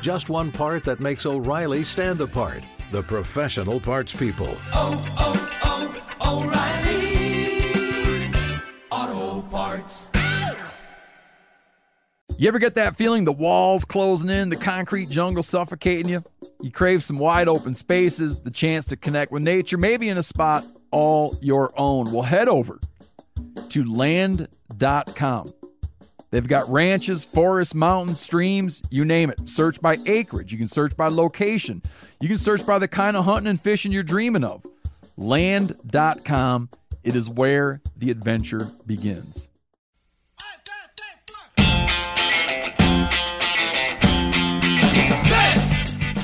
Just one part that makes O'Reilly stand apart. The professional parts people. Oh, oh, oh, O'Reilly! Auto Parts. You ever get that feeling the walls closing in, the concrete jungle suffocating you? You crave some wide open spaces, the chance to connect with nature, maybe in a spot all your own. Well, head over to land.com. They've got ranches, forests, mountains, streams, you name it. Search by acreage. You can search by location. You can search by the kind of hunting and fishing you're dreaming of. Land.com. It is where the adventure begins.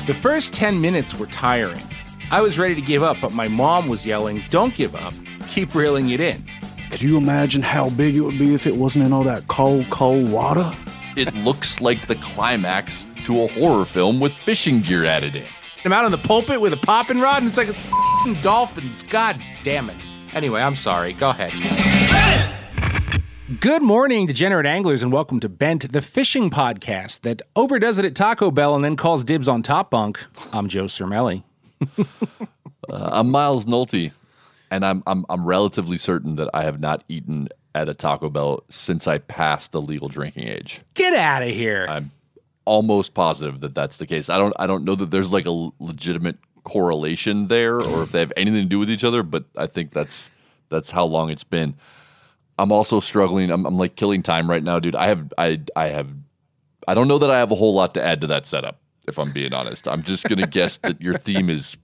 The first 10 minutes were tiring. I was ready to give up, but my mom was yelling, Don't give up, keep reeling it in. Could you imagine how big it would be if it wasn't in all that cold, cold water? It looks like the climax to a horror film with fishing gear added in. I'm out on the pulpit with a popping rod, and it's like it's fing dolphins. God damn it. Anyway, I'm sorry. Go ahead. Good morning, degenerate anglers, and welcome to Bent, the fishing podcast that overdoes it at Taco Bell and then calls dibs on Top Bunk. I'm Joe Cermele. Uh, I'm Miles Nolte, and I'm, I'm I'm relatively certain that I have not eaten at a Taco Bell since I passed the legal drinking age. Get out of here. I'm almost positive that that's the case. I don't I don't know that there's like a legitimate correlation there, or if they have anything to do with each other. But I think that's that's how long it's been. I'm also struggling. I'm, I'm like killing time right now, dude. I have I I have I don't know that I have a whole lot to add to that setup. If I'm being honest, I'm just gonna guess that your theme is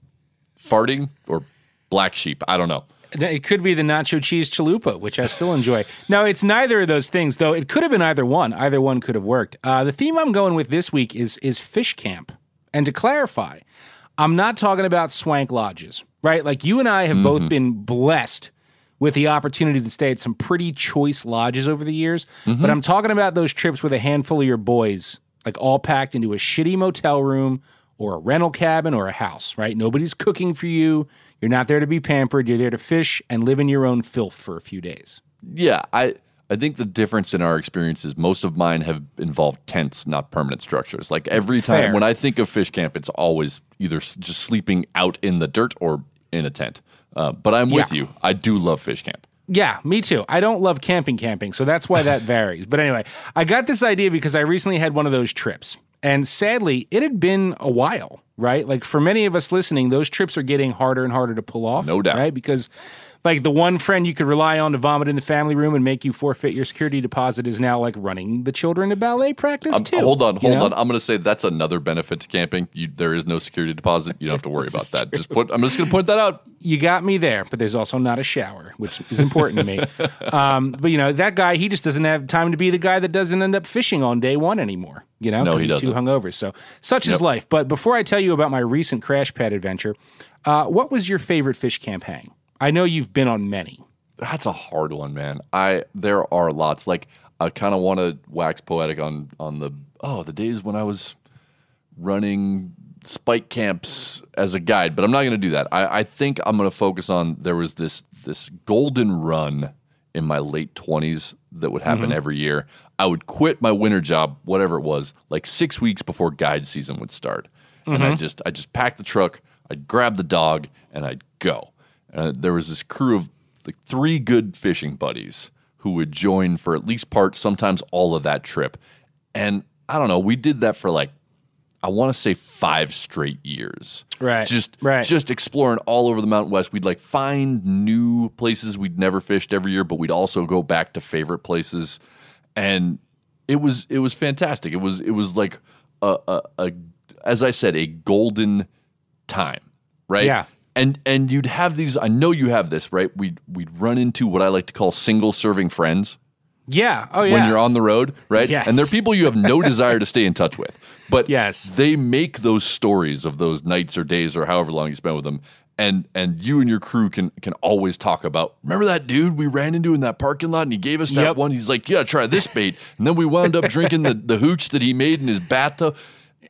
farting or black sheep. I don't know. It could be the nacho cheese chalupa, which I still enjoy. No, it's neither of those things, though. It could have been either one. Either one could have worked. Uh, the theme I'm going with this week is is fish camp. And to clarify, I'm not talking about swank lodges, right? Like you and I have both been blessed with the opportunity to stay at some pretty choice lodges over the years. But I'm talking about those trips with a handful of your boys, like all packed into a shitty motel room or a rental cabin or a house, right? Nobody's cooking for you. You're not there to be pampered. You're there to fish and live in your own filth for a few days. Yeah, I I think the difference in our experiences, most of mine have involved tents, not permanent structures. Like every time Fair. when I think of fish camp, it's always either just sleeping out in the dirt or in a tent. Uh, but I'm with Yeah. you. I do love fish camp. Yeah, me too. I don't love camping camping, so that's why that varies. But anyway, I got this idea because I recently had one of those trips. And sadly, it had been a while, right? Like for many of us listening, those trips are getting harder and harder to pull off. No doubt. Right? Because like the one friend you could rely on to vomit in the family room and make you forfeit your security deposit is now like running the children to ballet practice Um, too. hold on, you hold know? on. I'm going to say that's another benefit to camping. You, there is no security deposit. You don't have to worry about that. Just put. I'm just going to point that out. you got me there, but there's also not a shower, which is important to me. Um, but you know, that guy, he just doesn't have time to be the guy that doesn't end up fishing on day one anymore. You know, No, he he's doesn't. too hungover. So such is life. But before I tell you about my recent crash pad adventure, uh, what was your favorite fish camp hang? I know you've been on many. That's a hard one, man. I there are lots. Like I kind of want to wax poetic on on the oh the days when I was running spike camps as a guide, but I'm not going to do that. I, I think I'm going to focus on there was this this golden run in my late 20s that would happen mm-hmm. every year. I would quit my winter job, whatever it was, like six weeks before guide season would start, and I mm-hmm. just I just packed the truck, I'd grab the dog, and I'd go. Uh, there was this crew of like three good fishing buddies who would join for at least part, sometimes all of that trip. And I don't know, we did that for like I want to say five straight years. Right, Just right. just exploring all over the Mountain West. We'd like find new places we'd never fished every year, but we'd also go back to favorite places. And it was it was fantastic. It was it was like a, a, a as I said, a golden time. Right? Yeah. And and you'd have these I know you have this, right? We'd we'd run into what I like to call single serving friends Yeah. Oh yeah. when you're on the road, right? Yes. And they're people you have no desire to stay in touch with. But Yes. they make those stories of those nights or days or however long you spent with them. And and you and your crew can can always talk about remember that dude we ran into in that parking lot and he gave us that Yep. one. He's like, Yeah, try this bait. And then we wound up drinking the, the hooch that he made in his bathtub.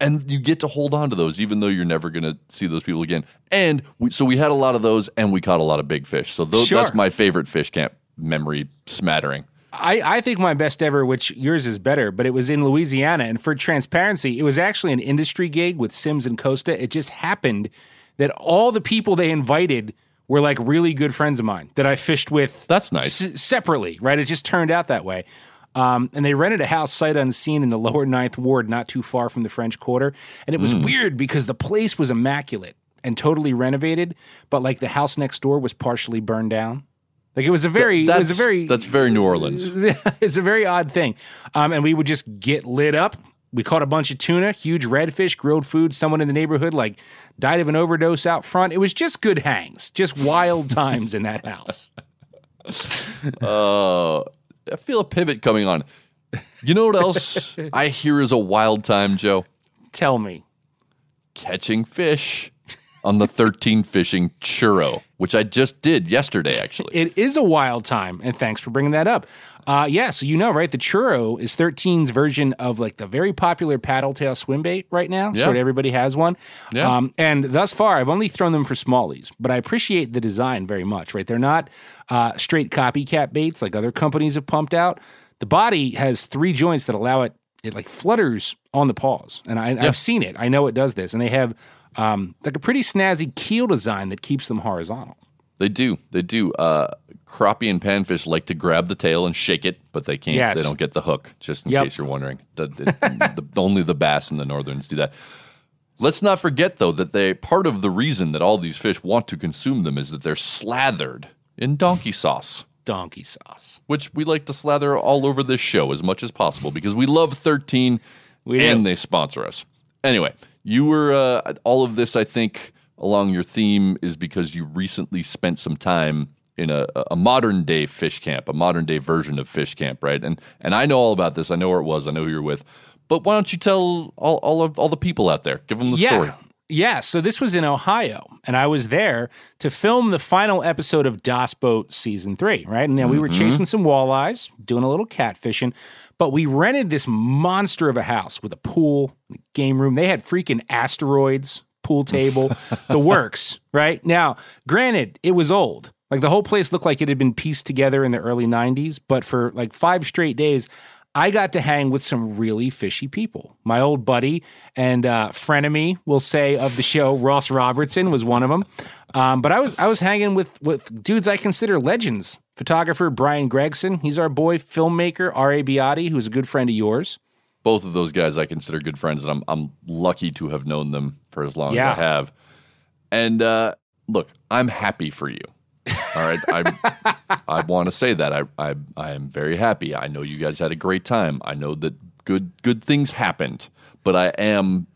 And you get to hold on to those, even though you're never going to see those people again. And we, so we had a lot of those, and we caught a lot of big fish. So those, Sure. that's my favorite fish camp memory smattering. I, I think my best ever, which yours is better, but it was in Louisiana. And for transparency, it was actually an industry gig with Simms and Costa. It just happened that all the people they invited were like really good friends of mine that I fished with. That's nice. s- separately, right? It just turned out that way. Um, and they rented a house sight unseen in the lower ninth ward, not too far from the French Quarter. And it was Hmm. weird because the place was immaculate and totally renovated, but like the house next door was partially burned down. Like it was a very, it That's was a very, that's very New Orleans. it's a very odd thing. Um, and we would just get lit up. We caught a bunch of tuna, huge redfish, grilled food. Someone in the neighborhood like died of an overdose out front. It was just good hangs, just wild times in that house. Uh, I feel a pivot coming on. You know what else I hear is a wild time, Joe? Tell me. Catching fish on the 13 fishing churro, which I just did yesterday, actually. It is a wild time, and thanks for bringing that up. Uh, yeah, so you know, right? The churro is 13's version of like the very popular paddle tail swim bait right now. Yeah. Of everybody has one. Yeah. Um, and thus far, I've only thrown them for smallies, but I appreciate the design very much, right? They're not uh, straight copycat baits like other companies have pumped out. The body has three joints that allow it, it like flutters on the paws. And I, I've seen it. I know it does this. And they have um, like a pretty snazzy keel design that keeps them horizontal. They do. They do. Uh, crappie and panfish like to grab the tail and shake it, but they can't. Yes. They don't get the hook. Just in Yep. case you're wondering, the, the, the, only the bass and the northerns do that. Let's not forget, though, that they part of the reason that all these fish want to consume them is that they're slathered in donkey sauce, Donkey sauce. which we like to slather all over this show as much as possible because we love 13 We do. and they sponsor us. Anyway, you were uh, all of this, I think, along your theme is because you recently spent some time in a, a modern day fish camp, a modern day version of fish camp, right? And and I know all about this. I know where it was. I know who you're with. But why don't you tell all all of all the people out there? Give them the yeah. story. Yeah, so this was in Ohio, and I was there to film the final episode of Das Boat season three, right? And now we were mm-hmm. chasing some walleyes, doing a little catfishing, but we rented this monster of a house with a pool, a game room. They had freaking asteroids, pool table, the works, right? Now, granted, it was old. Like the whole place looked like it had been pieced together in the early 90s, but for like five straight days, I got to hang with some really fishy people. My old buddy and uh, frenemy, we'll say, of the show, Ross Robertson, was one of them. Um, but I was I was hanging with with dudes I consider legends. Photographer Brian Gregson, he's our boy. Filmmaker R.A. Beattie, who's a good friend of yours. Both of those guys I consider good friends, and I'm I'm lucky to have known them for as long Yeah. as I have. And uh, look, I'm happy for you. All right, I I want to say that I I I am very happy. I know you guys had a great time. I know that good good things happened, but I am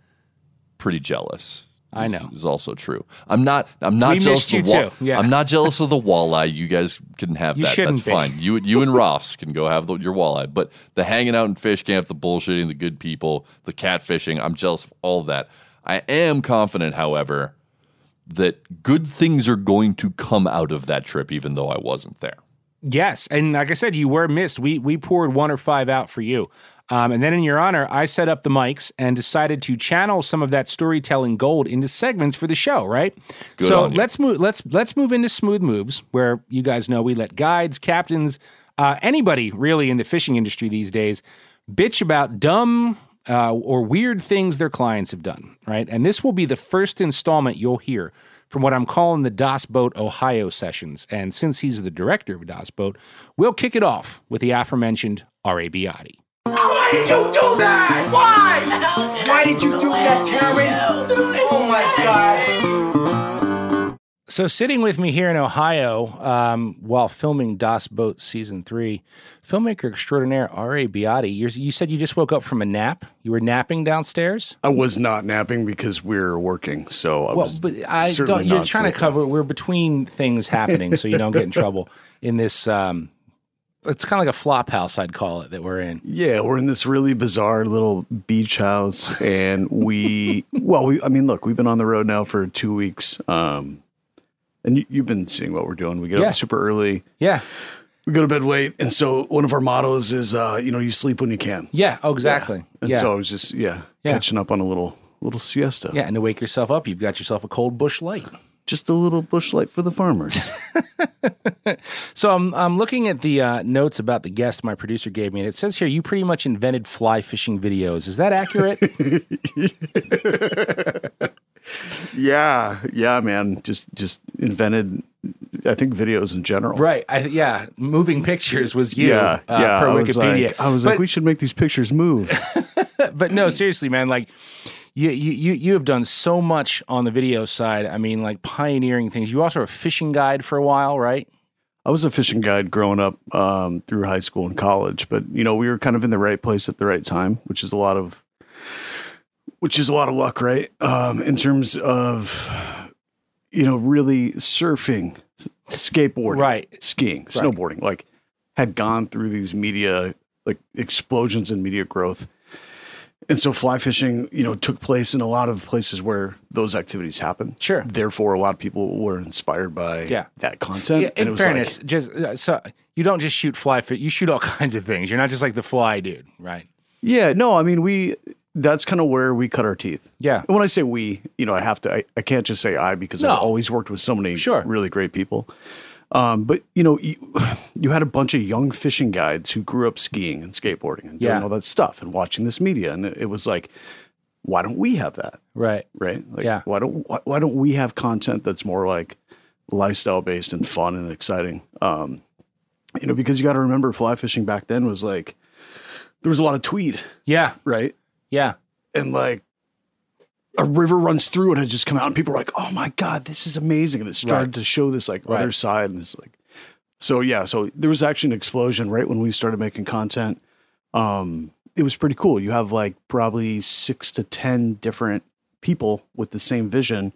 pretty jealous. I know. is also true. I'm not. I'm not We jealous missed of the you wa- too. Yeah. I'm not jealous of the walleye. You guys can have You that. That's be. fine. You you and Ross can go have the, your walleye. But the hanging out in fish camp, the bullshitting, the good people, the catfishing, I'm jealous of all of that. I am confident, however, that good things are going to come out of that trip, even though I wasn't there. Yes, and like I said, you were missed. We we poured one or five out for you, um, and then in your honor, I set up the mics and decided to channel some of that storytelling gold into segments for the show. Right. Good so let's move. Let's let's move into smooth moves, where you guys know we let guides, captains, uh, anybody really in the fishing industry these days bitch about dumb. Uh, or weird things their clients have done, right? And this will be the first installment you'll hear from what I'm calling the Das Boat Ohio sessions. And since he's the director of Das Boat, we'll kick it off with the aforementioned R.A. Beattie. Why did you do that? Why? Why did you do that, Terry? Oh my God. So, sitting with me here in Ohio um, while filming Das Boat season three, filmmaker extraordinaire R.A. Beattie. You're, said you just woke up from a nap. You were napping downstairs. I was not napping because we are working, so I Well, was but I don't. You're not trying to cover. We're between things happening, so you don't get in trouble in this. Um, it's kind of like a flop house, I'd call it, that we're in. Yeah, we're in this really bizarre little beach house, and we, well, we, I mean, look, we've been on the road now for two weeks, um, and you, you've been seeing what we're doing. We get Yeah. up super early, Yeah, we go to bed late, and so one of our mottos is, uh, you know, you sleep when you can. yeah. Oh, exactly. Yeah. And yeah, so I was just, yeah, Yeah. catching up on a little, little siesta. yeah. And to wake yourself up, you've got yourself a cold Busch Light. Just a little Busch Light for the farmers. So I'm I'm looking at the uh, notes about the guest my producer gave me, and it says here you pretty much invented fly fishing videos. Is that accurate? yeah, yeah, man, just, just invented, I think videos in general. right. I, yeah. Moving pictures was you. Yeah, uh, yeah. Per I was Wikipedia. like, I was but, like, we should make these pictures move. but no, seriously, man. Like. You, you you have done so much on the video side. I mean, like pioneering things. You also were a fishing guide for a while, right? I was a fishing guide growing up um, through high school and college, but you know we were kind of in the right place at the right time, which is a lot of, which is a lot of luck, right? Um, in terms of, you know, really surfing, skateboarding, Right. skiing, snowboarding, like had gone through these media like explosions in media growth. And so fly fishing, you know, took place in a lot of places where those activities happen. Sure. Therefore, a lot of people were inspired by Yeah. that content. Yeah, And in it was like- fairness, just uh, so you don't just shoot fly fish; You shoot all kinds of things. You're not just like the fly dude, right? Yeah, no, I mean we that's kind of where we cut our teeth. Yeah. And when I say we, you know, I have to I, I can't just say I because No. I've always worked with so many Sure. really great people. Um, but you know, you, you had a bunch of young fishing guides who grew up skiing and skateboarding and Yeah. doing all that stuff and watching this media and it, it was like why don't we have that? Right. Right? Like Yeah. why don't why, why don't we have content that's more like lifestyle based and fun and exciting? Um, you know, because you got to remember fly fishing back then was like there was a lot of tweed, Yeah. right? Yeah. and like a river runs through it had just come out and people were like oh my god this is amazing and it started Right. to show this like other side and it's like so yeah so there was actually an explosion right when we started making content um it was pretty cool you have like probably six to ten different people with the same vision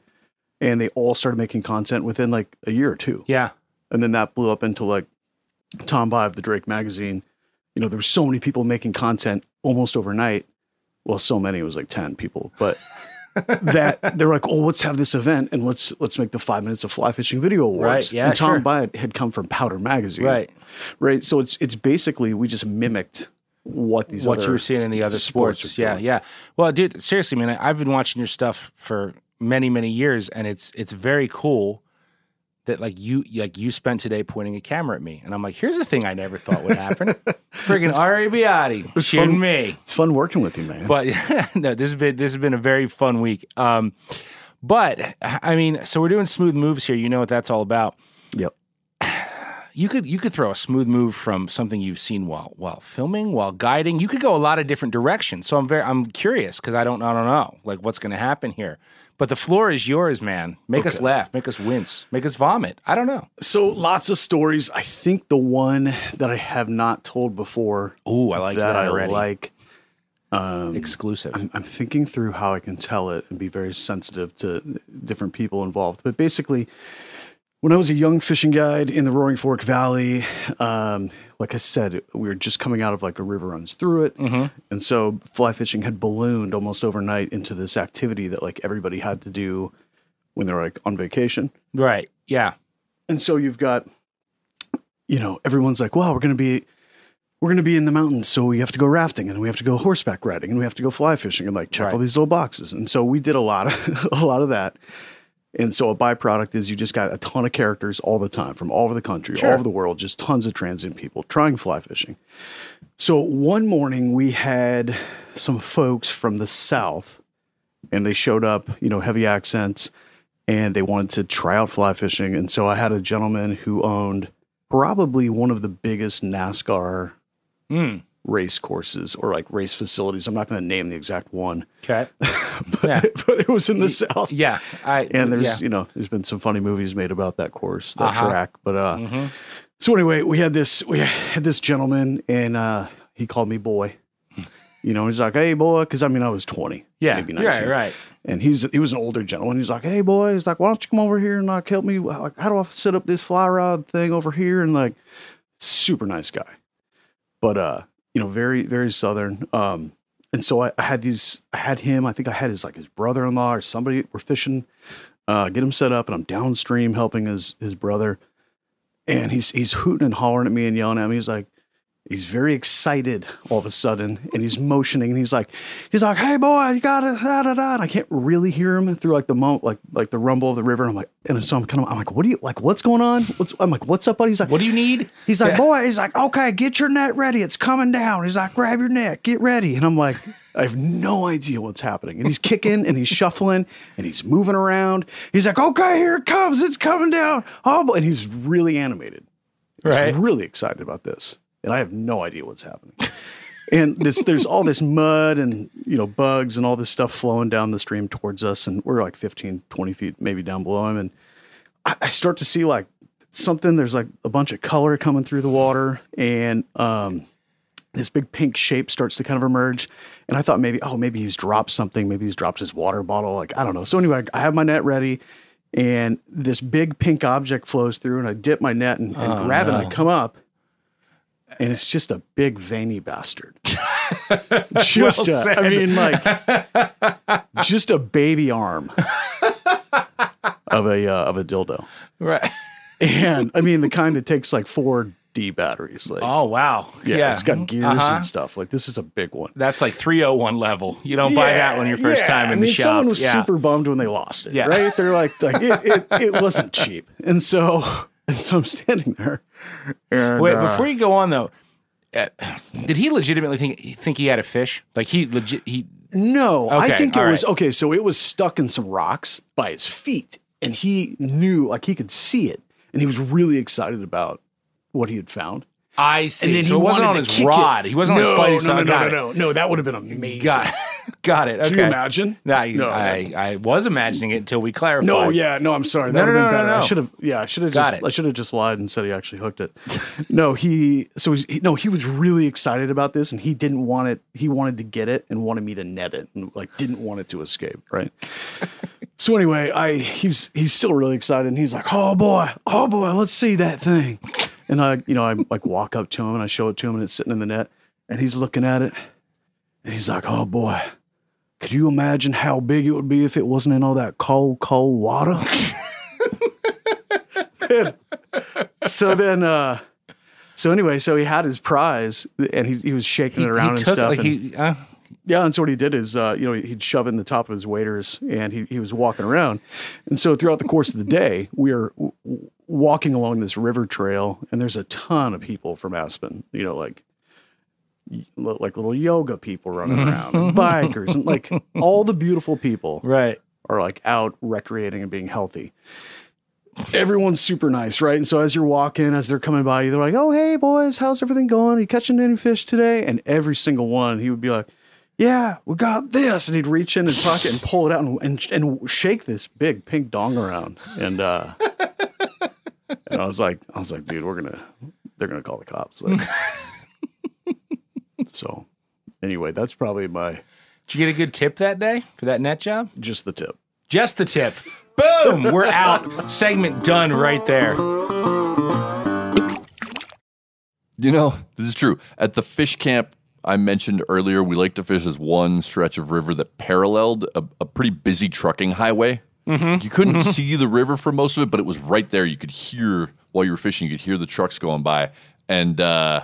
and they all started making content within like a year or two Yeah. and then that blew up into like Tom Bie, the Drake magazine. You know, there were so many people making content almost overnight. Well, so many it was like ten people, but that they're like, oh, let's have this event and let's let's make the five minutes of fly fishing video awards. Right, yeah, and Tom sure. Bie had come from Powder magazine, Right. Right. So it's it's basically we just mimicked what these what you were seeing in the other sports. sports yeah, yeah. Well, dude, seriously, man, I've been watching your stuff for many, many years, and it's it's very cool that like you like you spent today pointing a camera at me, and I'm like, here's a thing I never thought would happen. Friggin' R.A. Beattie shooting fun. me. It's fun working with you, man. But no, this has been this has been a very fun week. Um, but I mean, so we're doing smooth moves here. You know what that's all about. yep. You could you could throw a smooth move from something you've seen while while filming, while guiding. You could go a lot of different directions. So I'm very I'm curious because I don't I don't know like what's going to happen here. But the floor is yours, man. Make us laugh, make us wince, make us vomit. I don't know. So lots of stories. I think the one that I have not told before Ooh, I like that, that I already. like um, Exclusive. I'm, I'm thinking through how I can tell it and be very sensitive to different people involved. But basically, when I was a young fishing guide in the Roaring Fork Valley, um, like I said, we were just coming out of like a river runs through it, and so fly fishing had ballooned almost overnight into this activity that like everybody had to do when they're like on vacation. right. Yeah. And so you've got, you know, everyone's like, "Wow, we're going to be, we're going to be in the mountains, so we have to go rafting, and we have to go horseback riding, and we have to go fly fishing, and like check all these little boxes." And so we did a lot of a lot of that. And so a byproduct is you just got a ton of characters all the time from all over the country, Sure. all over the world, just tons of transient people trying fly fishing. So one morning we had some folks from the south, and they showed up, you know, heavy accents, and they wanted to try out fly fishing. And so I had a gentleman who owned probably one of the biggest NASCAR Mm. Race courses or like race facilities. I'm not going to name the exact one, Okay. yeah. but it was in the south. Yeah. I and there's yeah. you know there's been some funny movies made about that course that Uh-huh. track but uh so anyway we had this we had this gentleman and uh he called me boy you know he's like hey boy because i mean i was 20 yeah. maybe Right. Right. and he's he was an older gentleman he's like hey boy he's like why don't you come over here and like help me like how do i set up this fly rod thing over here and like super nice guy but uh you know very very southern. Um and so I, I had these i had him i think i had his like his brother-in-law or somebody we're fishing uh get him set up and i'm downstream helping his his brother. And he's he's hooting and hollering at me and yelling at me. He's like he's very excited all of a sudden and he's motioning and he's like he's like hey boy you gotta da da da and i can't really hear him through like the mo like like the rumble of the river and i'm like and so i'm kind of i'm like what do you like what's going on what's i'm like what's up buddy he's like What do you need? He's like, boy, he's like, okay, get your net ready. It's coming down. He's like, grab your net, get ready. And I'm like, I have no idea what's happening. And he's kicking and he's shuffling and he's moving around. He's like, okay, here it comes. It's coming down. Oh, and he's really animated. He's Right. really excited about this. And I have no idea what's happening. and this, there's all this mud and, you know, bugs and all this stuff flowing down the stream towards us. And we're like 15, 20 feet maybe down below him. And I, I start to see like something there's like a bunch of color coming through the water and um this big pink shape starts to kind of emerge and i thought maybe oh maybe he's dropped something maybe he's dropped his water bottle like i don't know so anyway i have my net ready and this big pink object flows through and i dip my net and, and grab it and i come up and it's just a big veiny bastard just a, said. i mean like just a baby arm of a uh, of a dildo Right. and I mean the kind that takes like four D batteries. Like, Oh wow. yeah, it's got gears Uh-huh. and stuff. Like this is a big one. That's like 301 level. You don't buy that one your first yeah. time in I the mean, shop. Someone was yeah. super bummed when they lost it. Yeah. right? They're like, like it, it, it wasn't cheap, and so and so I'm standing there. And, Wait, uh, before you go on though, uh, did he legitimately think think he had a fish? Like he legit he No, I think it all was okay. So it was stuck in some rocks by his feet, and he knew, like he could see it, and he was really excited about what he had found. I see. And then so he wasn't on his kick it. rod. He wasn't no, like fighting no, no, no, it. no, no. That would have been amazing. It. Got it. Okay. Can you imagine? No, I, No, I, I was imagining it until we clarified. No, yeah, no, I'm sorry. That No, would no, have been no, no. I should have, yeah, I should have Got just, it. I should have just lied and said he actually hooked it. no, he, so he's, he, no, he was really excited about this, and he didn't want it. He wanted to get it and wanted me to net it, and like didn't want it to escape. Right. so anyway, I, he's, he's still really excited, and he's like, oh boy, oh boy, let's see that thing. And I, you know, I like walk up to him and I show it to him, and it's sitting in the net, and he's looking at it, and he's like, oh boy. Could you imagine how big it would be if it wasn't in all that cold, cold water? so then, uh, so anyway, so he had his prize and he, he was shaking it around and took stuff. like and- he. Uh, yeah, and so what he did is, uh, you know, he'd shove in the top of his waders, and he, he was walking around. And so throughout the course of the day, we are w- walking along this river trail, and there's a ton of people from Aspen, you know, like like little yoga people running around, and bikers, and like all the beautiful people right. are like out recreating and being healthy. Everyone's super nice, right? And so as you're walking, as they're coming by you, they're like, "Oh, hey boys, how's everything going? Are you catching any fish today?" And every single one, he would be like, "Yeah, we got this," and he'd reach in his pocket and pull it out and and, and shake this big pink dong around. And uh, and I was like, I was like, dude, we're gonna, they're gonna call the cops. Like, so anyway, that's probably my Did you get a good tip that day for that net job? just the tip. Just the tip. Boom. We're out. Segment done right there. You know, this is true. At the fish camp I mentioned earlier, we like to fish this one stretch of river that paralleled a, a pretty busy trucking highway. You couldn't see the river for most of it, but it was right there. You could hear while you were fishing, you could hear the trucks going by. And uh,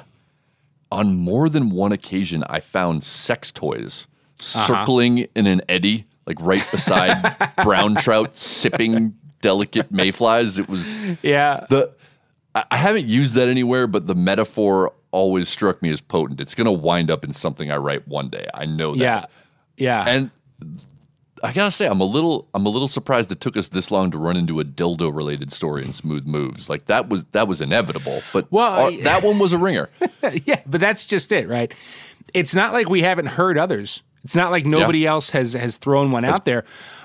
on more than one occasion, I found sex toys uh-huh. circling in an eddy, like right beside brown trout sipping delicate mayflies. It was Yeah. the I I haven't used that anywhere, but the metaphor always struck me as potent. It's going to wind up in something I write one day. I know that. Yeah. Yeah. And I gotta say, I'm a little, I'm a little surprised it took us this long to run into a dildo related story in Smooth Moves. Like that was that was inevitable, but Well, our- I- that one was a ringer. yeah, but that's just it, right? It's not like we haven't heard others. It's not like nobody else has has thrown one out there,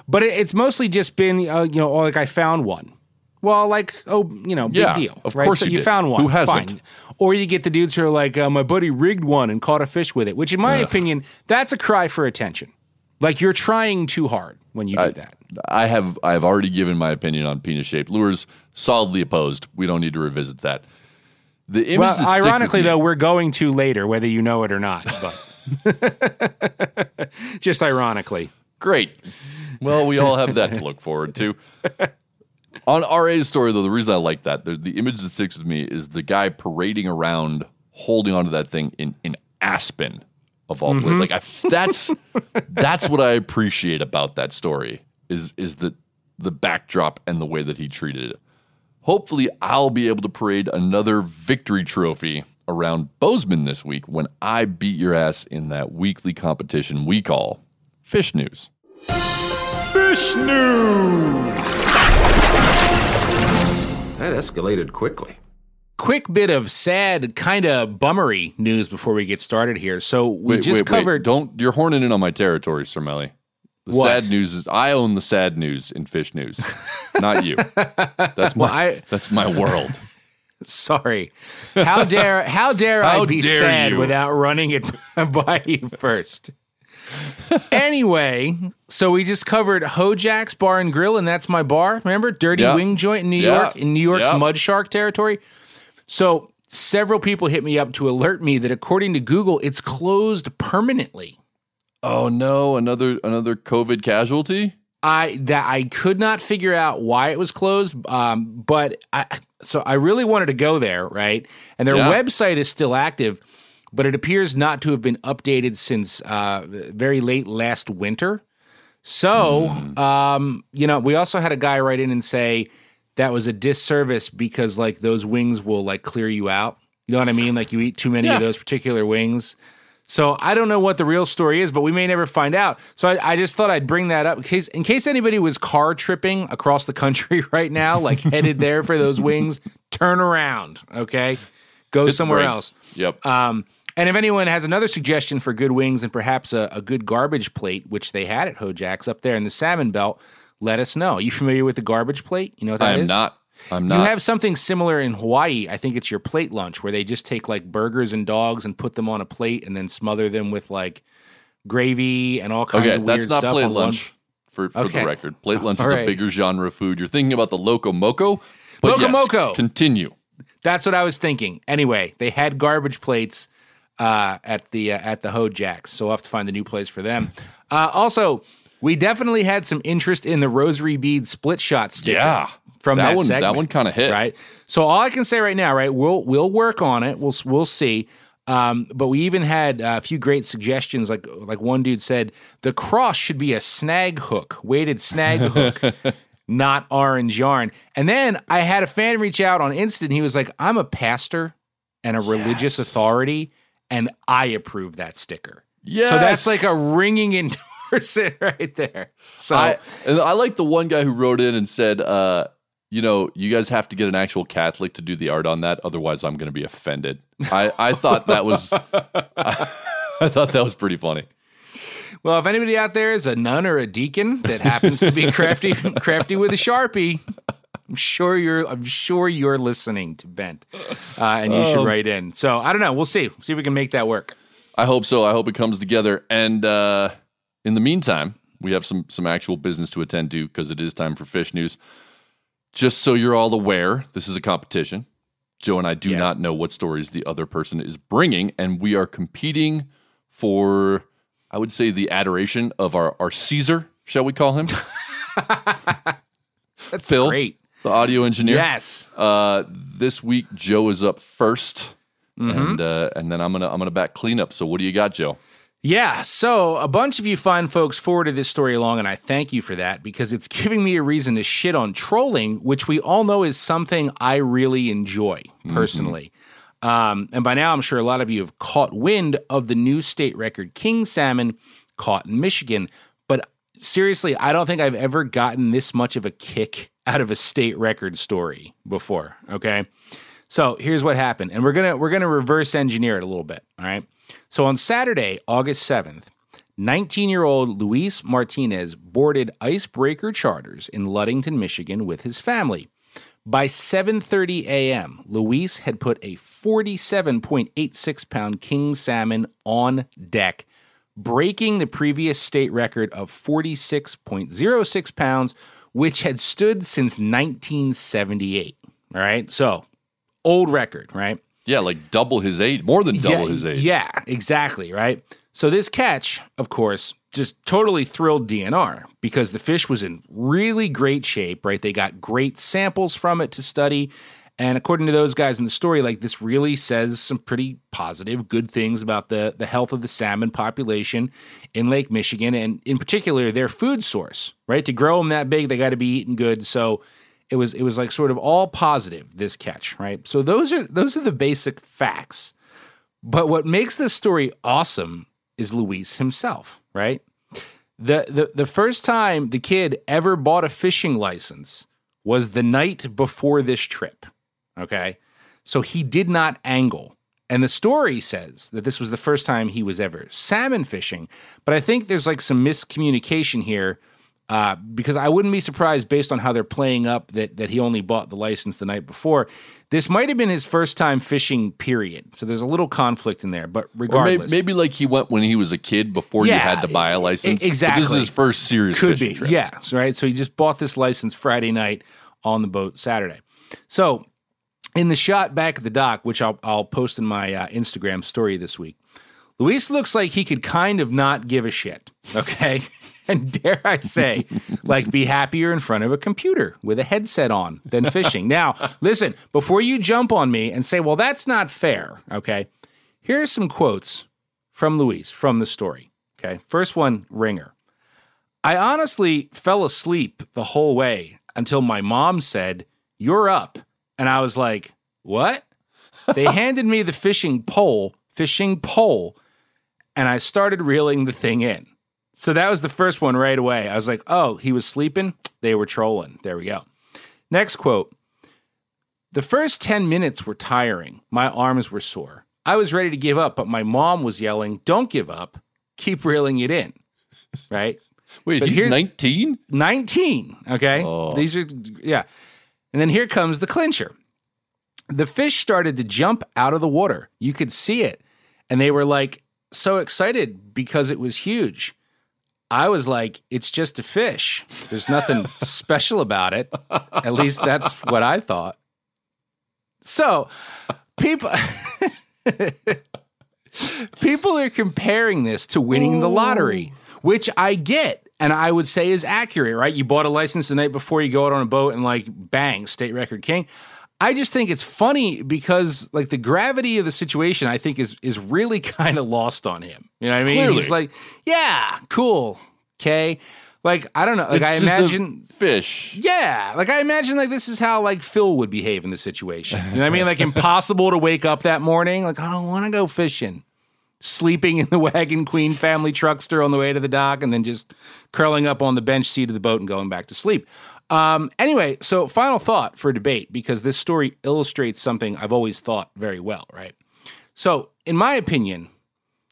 but it, it's mostly just been, uh, you know, oh, like I found one. Well, like oh, you know, big Yeah, deal. of right? course so you you did. found one. Who hasn't? Fine. Or you get the dudes who are like, uh, my buddy rigged one and caught a fish with it, which, in my opinion, that's a cry for attention. Like you're trying too hard when you do I, that. I have I have already given my opinion on penis shaped lures. Solidly opposed. We don't need to revisit that. The image Well, that stick with ironically, though, we're going to later, whether you know it or not. But just ironically. Great. Well, we all have that to look forward to. On RA's story, though, the reason I like that, the, the image that sticks with me is the guy parading around holding onto that thing in, in Aspen, of all places. Mm-hmm. Like, I, that's that's what I appreciate about that story is is the the backdrop and the way that he treated it. Hopefully, I'll be able to parade another victory trophy around Bozeman this week when I beat your ass in that weekly competition we call Fish News. Fish news. That escalated quickly. Quick bit of sad, kind of bummery news before we get started here. So we just covered. Don't you're horning in on my territory, Sir Melly. The What? sad news is I own the sad news in fish news, not you. That's my I- that's my world. Sorry, how dare how dare I be dare sad you. without running it by you first? anyway, so we just covered Hojack's Bar and Grill, and that's my bar. Remember, Dirty Yeah. Wing Joint in New Yeah. York, in New York's Yeah. Mud Shark territory. So several people hit me up to alert me that according to Google, it's closed permanently. Oh no, another another COVID casualty? I that I could not figure out why it was closed. Um, but I so I really wanted to go there, right? And their Yeah. website is still active, but it appears not to have been updated since uh, very late last winter. So, um, you know, we also had a guy write in and say that was a disservice because like those wings will like clear you out. You know what I mean? Like you eat too many of those particular wings. So I don't know what the real story is, but we may never find out. So I, I just thought I'd bring that up in case, in case anybody was car tripping across the country right now, like headed there for those wings. Turn around, okay? Go It's somewhere breaks. else. Yep. Um, and if anyone has another suggestion for good wings and perhaps a, a good garbage plate, which they had at Hojack's up there in the salmon belt, let us know. Are you familiar with the garbage plate? You know what that I is? am not. I'm not. You have something similar in Hawaii. I think it's your plate lunch where they just take like burgers and dogs and put them on a plate and then smother them with like gravy and all kinds okay, of weird stuff. Okay, that's not plate one- lunch for, for Okay. the record. Plate lunch All is right. a bigger genre of food. You're thinking about the Loco Moco. Loco yes, Moco. Continue. That's what I was thinking. Anyway, they had garbage plates uh, at the uh, at the Hojacks, so we'll have to find a new place for them. Uh, also, we definitely had some interest in the rosary bead split shot sticker. Yeah. from that, that, one. segment, That one kind of hit. right? So all I can say right now, right, we'll we'll work on it. We'll we'll see. Um, but we even had a few great suggestions. Like like one dude said, the cross should be a snag hook, weighted snag hook, not orange yarn. And then I had a fan reach out on Instant. He was like, "I'm a pastor and a religious authority, and I approve that sticker." Yeah. So that's like a ringing endorsement right there. So I and I like the one guy who wrote in and said, uh, you know, you guys have to get an actual Catholic to do the art on that, otherwise I'm going to be offended. I I thought that was I, thought that was pretty funny. Well, if anybody out there is a nun or a deacon that happens to be crafty, crafty with a sharpie, I'm sure you're. I'm sure you're listening to Bent, uh, and you should write in. So I don't know. We'll see. See if we can make that work. I hope so. I hope it comes together. And uh, in the meantime, we have some some actual business to attend to because it is time for fish news. Just so you're all aware, this is a competition. Joe and I do Yeah. not know what stories the other person is bringing, and we are competing for, I would say, the adoration of our our Caesar, shall we call him? That's Phil, great. the audio engineer. Yes. Uh, this week, Joe is up 1st Mm-hmm. and uh, and then I'm gonna I'm gonna back cleanup. So what do you got, Joe? Yeah, so a bunch of you fine folks forwarded this story along, and I thank you for that because it's giving me a reason to shit on trolling, which we all know is something I really enjoy personally. Um, and by now, I'm sure a lot of you have caught wind of the new state record king salmon caught in Michigan. But seriously, I don't think I've ever gotten this much of a kick out of a state record story before. Okay. So here's what happened. And we're gonna we're gonna reverse engineer it a little bit. All right. So on Saturday, August 7th, 19-year-old Luis Martinez boarded icebreaker charters in Ludington, Michigan with his family. By 7:30 a.m., Luis had put a 47.86 pound king salmon on deck, breaking the previous state record of 46.06 pounds, which had stood since 1978. All right, so old record, right? Yeah, like double his age, more than double yeah, his age. Yeah, exactly, right? So this catch, of course, just totally thrilled DNR because the fish was in really great shape, right? They got great samples from it to study. And according to those guys in the story, like this really says some pretty positive, good things about the, the health of the salmon population in Lake Michigan, and in particular their food source, right? To grow them that big, they got to be eating good. So it was it was like sort of all positive this catch, right? So those are those are the basic facts. But what makes this story awesome is Luis himself, right? The, the the first time the kid ever bought a fishing license was the night before this trip. Okay. So he did not angle. And the story says that this was the first time he was ever salmon fishing. But I think there's like some miscommunication here uh, because I wouldn't be surprised based on how they're playing up that that he only bought the license the night before. This might have been his first time fishing, period. So there's a little conflict in there. But Or maybe, regardless, maybe like he went when he was a kid before you had to buy a license. Exactly, But this is his first serious could fishing be, trip. yeah, right. So he just bought this license Friday night on the boat Saturday. So in the shot back at the dock, which I'll I'll post in my uh, Instagram story this week, Luis looks like he could kind of not give a shit. Okay. And dare I say, like, be happier in front of a computer with a headset on than fishing. Now, listen, before you jump on me and say, well, that's not fair, okay? Here are some quotes from Louise from the story. Okay. First one, ringer. I honestly fell asleep the whole way until my mom said, You're up. And I was like, What? They handed me the fishing pole, fishing pole, and I started reeling the thing in. So that was the first one right away. I was like, Oh, he was sleeping? They were trolling. There we go. Next quote The first 10 minutes were tiring. My arms were sore. I was ready to give up, but my mom was yelling, Don't give up. Keep reeling it in. Right? Wait, But he's here's- 19? 19. Okay. Oh. These are, yeah. And then here comes the clincher. The fish started to jump out of the water. You could see it. And they were like so excited because it was huge. I was like, it's just a fish. There's nothing special about it. At least that's what I thought. So people people are comparing this to winning the lottery, which I get and I would say is accurate, right? You bought a license the night before you go out on a boat and like bang, state record king. I just think it's funny because like the gravity of the situation I think is is really kind of lost on him. You know what I mean? Clearly. He's like, "Yeah, cool. Okay." Like I don't know, like It's I imagine fish. yeah, like I imagine like this is how like Phil would behave in the situation. You know what I mean? Like impossible to wake up that morning. Like I don't want to go fishing. Sleeping in the Wagon Queen family truckster on the way to the dock, and then just curling up on the bench seat of the boat and going back to sleep. Um, anyway, so final thought for debate because this story illustrates something I've always thought very well. Right. So, in my opinion,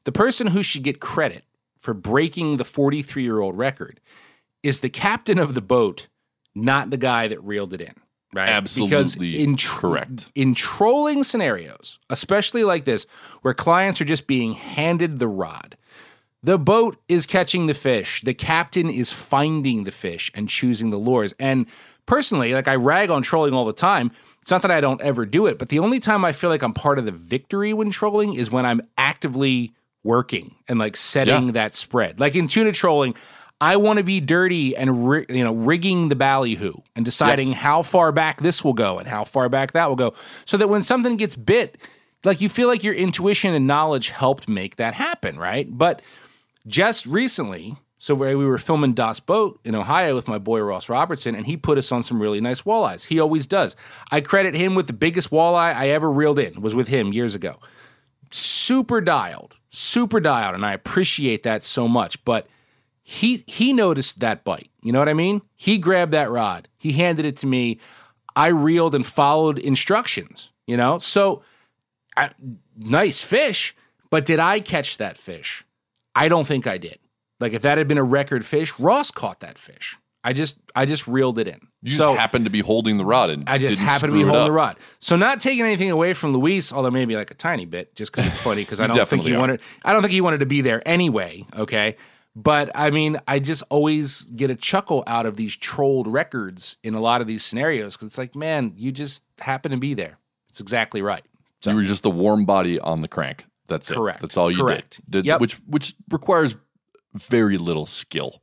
the person who should get credit for breaking the 43 year old record is the captain of the boat, not the guy that reeled it in. Right? because Absolutely in tr- correct. In trolling scenarios, especially like this, where clients are just being handed the rod, the boat is catching the fish. The captain is finding the fish and choosing the lures. And personally, like I rag on trolling all the time. It's not that I don't ever do it, but the only time I feel like I'm part of the victory when trolling is when I'm actively working and like setting Yeah. that spread. Like in tuna trolling, I want to be dirty and ri- you know rigging the ballyhoo and deciding Yes. how far back this will go and how far back that will go, so that when something gets bit, like you feel like your intuition and knowledge helped make that happen, right? But just recently, so we we were filming Das Boat in Ohio with my boy Ross Robertson, and he put us on some really nice walleyes. He always does. I credit him with the biggest walleye I ever reeled in. Was with him years ago. Super dialed, super dialed, and I appreciate that so much. But he he noticed that bite. You know what I mean? He grabbed that rod. He handed it to me. I reeled and followed instructions. You know, so I, nice fish, but did I catch that fish? I don't think I did. Like if that had been a record fish, Ross caught that fish. I just I just reeled it in. You so just happened to be holding the rod and I just happened to be holding the rod. So not taking anything away from Luis, although maybe like a tiny bit, just because it's funny. Because I don't think he are. wanted. I don't think he wanted to be there anyway. Okay, but I mean, I just always get a chuckle out of these trolled records in a lot of these scenarios because it's like, man, you just happen to be there. It's exactly right. So, you were just the warm body on the crank. That's Correct. it. That's all you Correct. did. did Yep. Which which requires very little skill.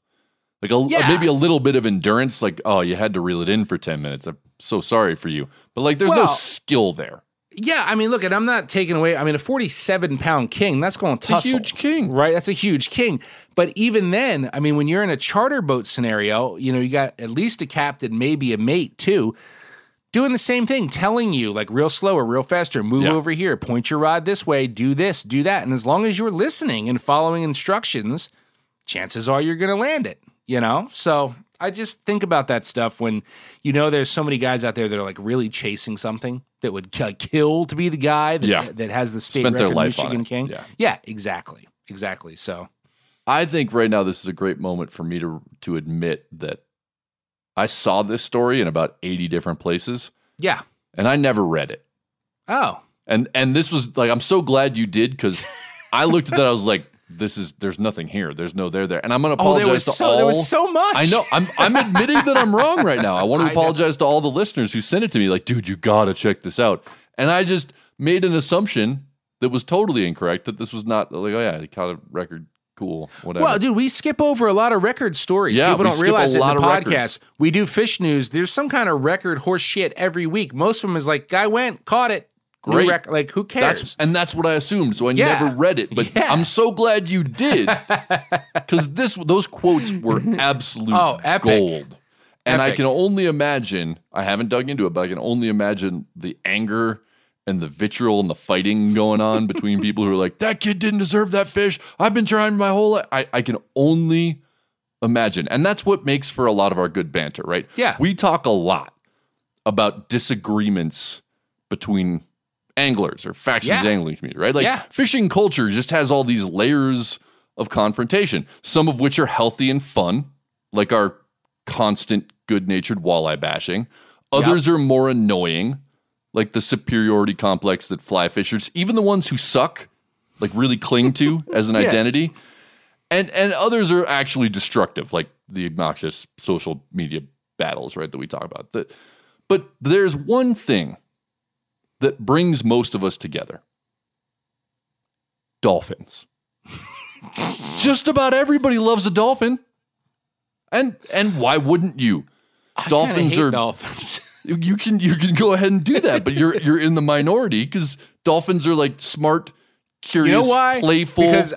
Like a, Yeah. maybe a little bit of endurance. Like oh, you had to reel it in for ten minutes. I'm so sorry for you. But like, there's no skill there. Yeah, I mean, look, and I'm not taking away. I mean, a 47 pound king, that's going to a tussle. huge king. Right? That's a huge king. But even then, I mean, when you're in a charter boat scenario, you know, you got at least a captain, maybe a mate too, doing the same thing, telling you like real slow or real faster, move Yeah. over here, point your rod this way, do this, do that. And as long as you're listening and following instructions, chances are you're going to land it, you know? So I just think about that stuff when you know there's so many guys out there that are like really chasing something that would kill to be the guy that, Yeah. that has the state Spent their record life Michigan. King. Yeah. yeah, exactly. Exactly. So I think right now this is a great moment for me to to admit that I saw this story in about 80 different places yeah. and I never read it. Oh. And and this was like I'm so glad you did because I looked at that I was like this is there's nothing here there's no there there and I'm gonna Oh, apologize there was to so all there was so much. I know I'm I'm admitting that I'm wrong right now I want to apologize to all the listeners who sent it to me like dude you gotta check this out and I just made an assumption that was totally incorrect that this was not like oh yeah he caught a record cool whatever Well, dude, we skip over a lot of record stories. Yeah, People we don't realize a it in lot the of podcast. records. We do fish news. There's some kind of record horse shit every week. Most of them is like, guy went, caught it. Great. rec- like, who cares? That's and that's what I assumed. So I Yeah. never read it, but Yeah. I'm so glad you did because this those quotes were absolute Oh, epic. gold. And I can only imagine. I haven't dug into it, but I can only imagine the anger and the vitriol and the fighting going on between people who are like, "That kid didn't deserve that fish. I've been trying my whole life." I, I can only imagine, and that's what makes for a lot of our good banter, right? Yeah. we talk a lot about disagreements between anglers or factions Yeah. angling community, right? Like Yeah. fishing culture just has all these layers of confrontation, some of which are healthy and fun, like our constant good-natured walleye bashing. Others are more annoying, like the superiority complex that fly fishers, even the ones who suck, like really cling to as an identity. And and others are actually destructive, like the obnoxious social media battles, right, that we talk about. That but there's one thing that brings most of us together. Dolphins. Just about everybody loves a dolphin. And and why wouldn't you? Dolphins hate are dolphins. you can you can go ahead and do that, but you're you're in the minority because dolphins are like smart, you curious, know why? playful. Because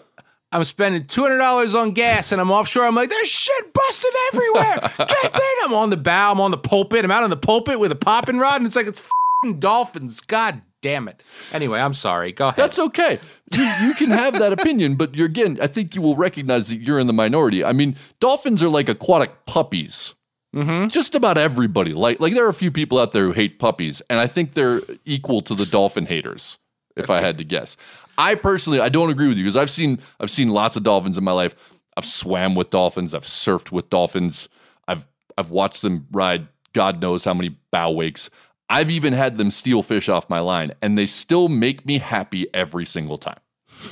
I'm spending two hundred dollars on gas and I'm offshore. I'm like, there's shit busted everywhere. Get there. I'm on the bow. I'm on the pulpit. I'm out on the pulpit with a popping rod, and it's like it's fing dolphins. God damn it. Anyway, I'm sorry. Go ahead. That's okay. You, you can have that opinion, but you're again, I think you will recognize that you're in the minority. I mean, dolphins are like aquatic puppies. Mm-hmm. Just about everybody like like there are a few people out there who hate puppies, and I think they're equal to the dolphin haters. If I had to guess, I personally I don't agree with you because I've seen I've seen lots of dolphins in my life. I've swam with dolphins. I've surfed with dolphins. I've I've watched them ride God knows how many bow wakes. I've even had them steal fish off my line, and they still make me happy every single time.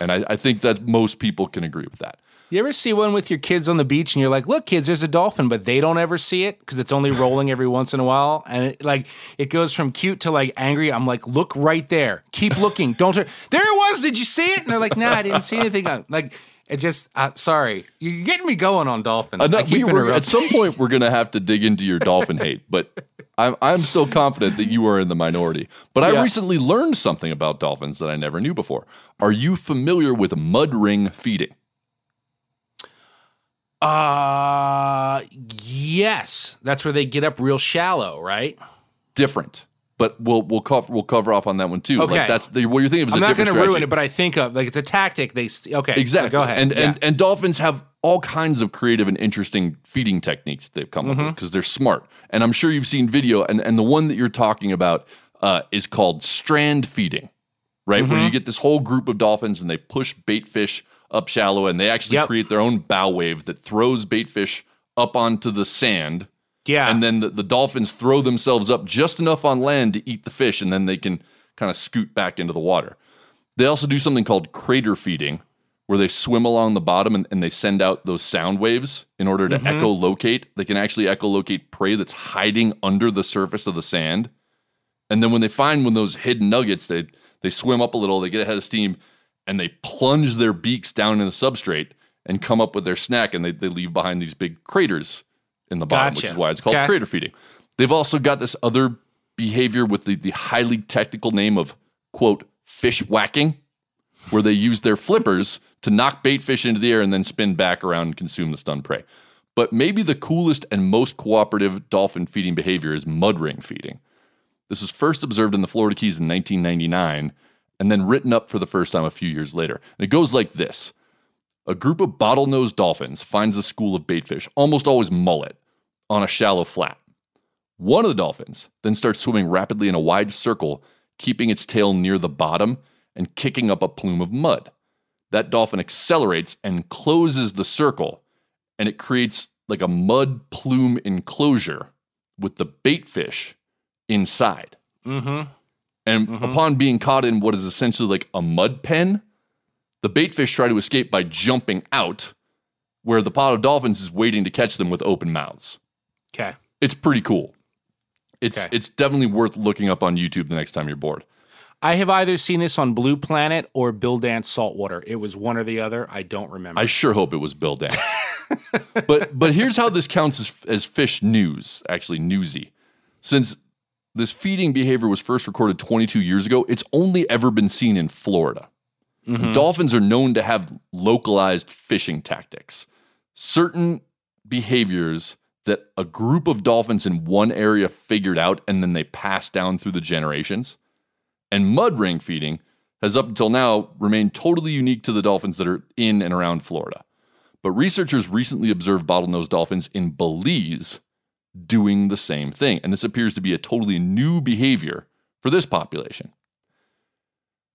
And I, I think that most people can agree with that. You ever see one with your kids on the beach and you're like, look, kids, there's a dolphin, but they don't ever see it because it's only rolling every once in a while. And it, like, it goes from cute to like angry. I'm like, look right there. Keep looking. Don't turn. There it was. Did you see it? And they're like, nah, I didn't see anything. I'm like, it just, uh, sorry. You're getting me going on dolphins. Uh, no, I we were- at some point, we're going to have to dig into your dolphin hate, but I'm, I'm still confident that you are in the minority. But I recently learned something about dolphins that I never knew before. Are you familiar with mud ring feeding? Uh, yes. That's where they get up real shallow, right? Different, but we'll we'll cover we'll cover off on that one too. Okay. Like that's the, what you're thinking of is I'm a not going to ruin it, but I think of like it's a tactic. They okay, Exactly. Go ahead. And Yeah. and and dolphins have all kinds of creative and interesting feeding techniques they've come up with because they're smart. And I'm sure you've seen video, and, and the one that you're talking about uh, is called strand feeding, right? Where you get this whole group of dolphins and they push bait fish up shallow and they actually Yep. create their own bow wave that throws bait fish up onto the sand. Yeah. And then the, the dolphins throw themselves up just enough on land to eat the fish, and then they can kind of scoot back into the water. They also do something called crater feeding, where they swim along the bottom and, and they send out those sound waves in order to mm-hmm. echolocate. They can actually echolocate prey that's hiding under the surface of the sand. And then when they find one of those hidden nuggets, they they swim up a little, they get ahead of steam, and they plunge their beaks down in the substrate and come up with their snack, and they, they leave behind these big craters in the bottom, which is why it's called Okay. crater feeding. They've also got this other behavior with the, the highly technical name of quote fish whacking, where they use their flippers to knock bait fish into the air and then spin back around and consume the stunned prey. But maybe the coolest and most cooperative dolphin feeding behavior is mud ring feeding. This was first observed in the Florida Keys in 1999 and then written up for the first time a few years later. And it goes like this A group of bottlenose dolphins finds a school of baitfish, almost always mullet, on a shallow flat. One of the dolphins then starts swimming rapidly in a wide circle, keeping its tail near the bottom and kicking up a plume of mud. That dolphin accelerates and closes the circle, and it creates like a mud plume enclosure with the baitfish inside. mm-hmm. And mm-hmm. upon being caught in what is essentially like a mud pen, the bait fish try to escape by jumping out, where the pod of dolphins is waiting to catch them with open mouths. Okay. It's pretty cool. It's Okay. it's definitely worth looking up on YouTube the next time you're bored. I have either seen this on Blue Planet or Bill Dance Saltwater. It was one or the other. I don't remember. I sure hope it was Bill Dance. but but here's how this counts as, as fish news, actually newsy. Since this feeding behavior was first recorded 22 years ago, it's only ever been seen in Florida. Mm-hmm. Dolphins are known to have localized fishing tactics. Certain behaviors that a group of dolphins in one area figured out and then they passed down through the generations. And mud ring feeding has up until now remained totally unique to the dolphins that are in and around Florida. But researchers recently observed bottlenose dolphins in Belize doing the same thing. And this appears to be a totally new behavior for this population.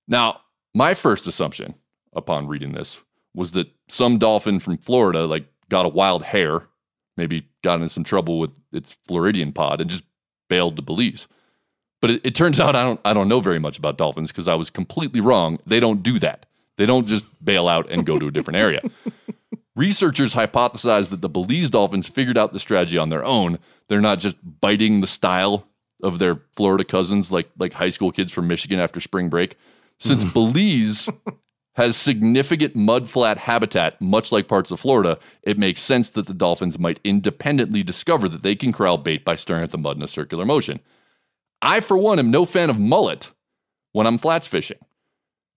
Now, my first assumption upon reading this was that some dolphin from Florida like got a wild hair, maybe got in some trouble with its Floridian pod and just bailed to Belize. But it, it turns out I don't I don't know very much about dolphins because I was completely wrong. They don't do that. They don't just bail out and go to a different area. Researchers hypothesize that the Belize dolphins figured out the strategy on their own. They're not just biting the style of their Florida cousins like like high school kids from Michigan after spring break. Since hmm. Belize has significant mudflat habitat, much like parts of Florida, it makes sense that the dolphins might independently discover that they can corral bait by stirring at the mud in a circular motion. I, for one, am no fan of mullet when I'm flats fishing.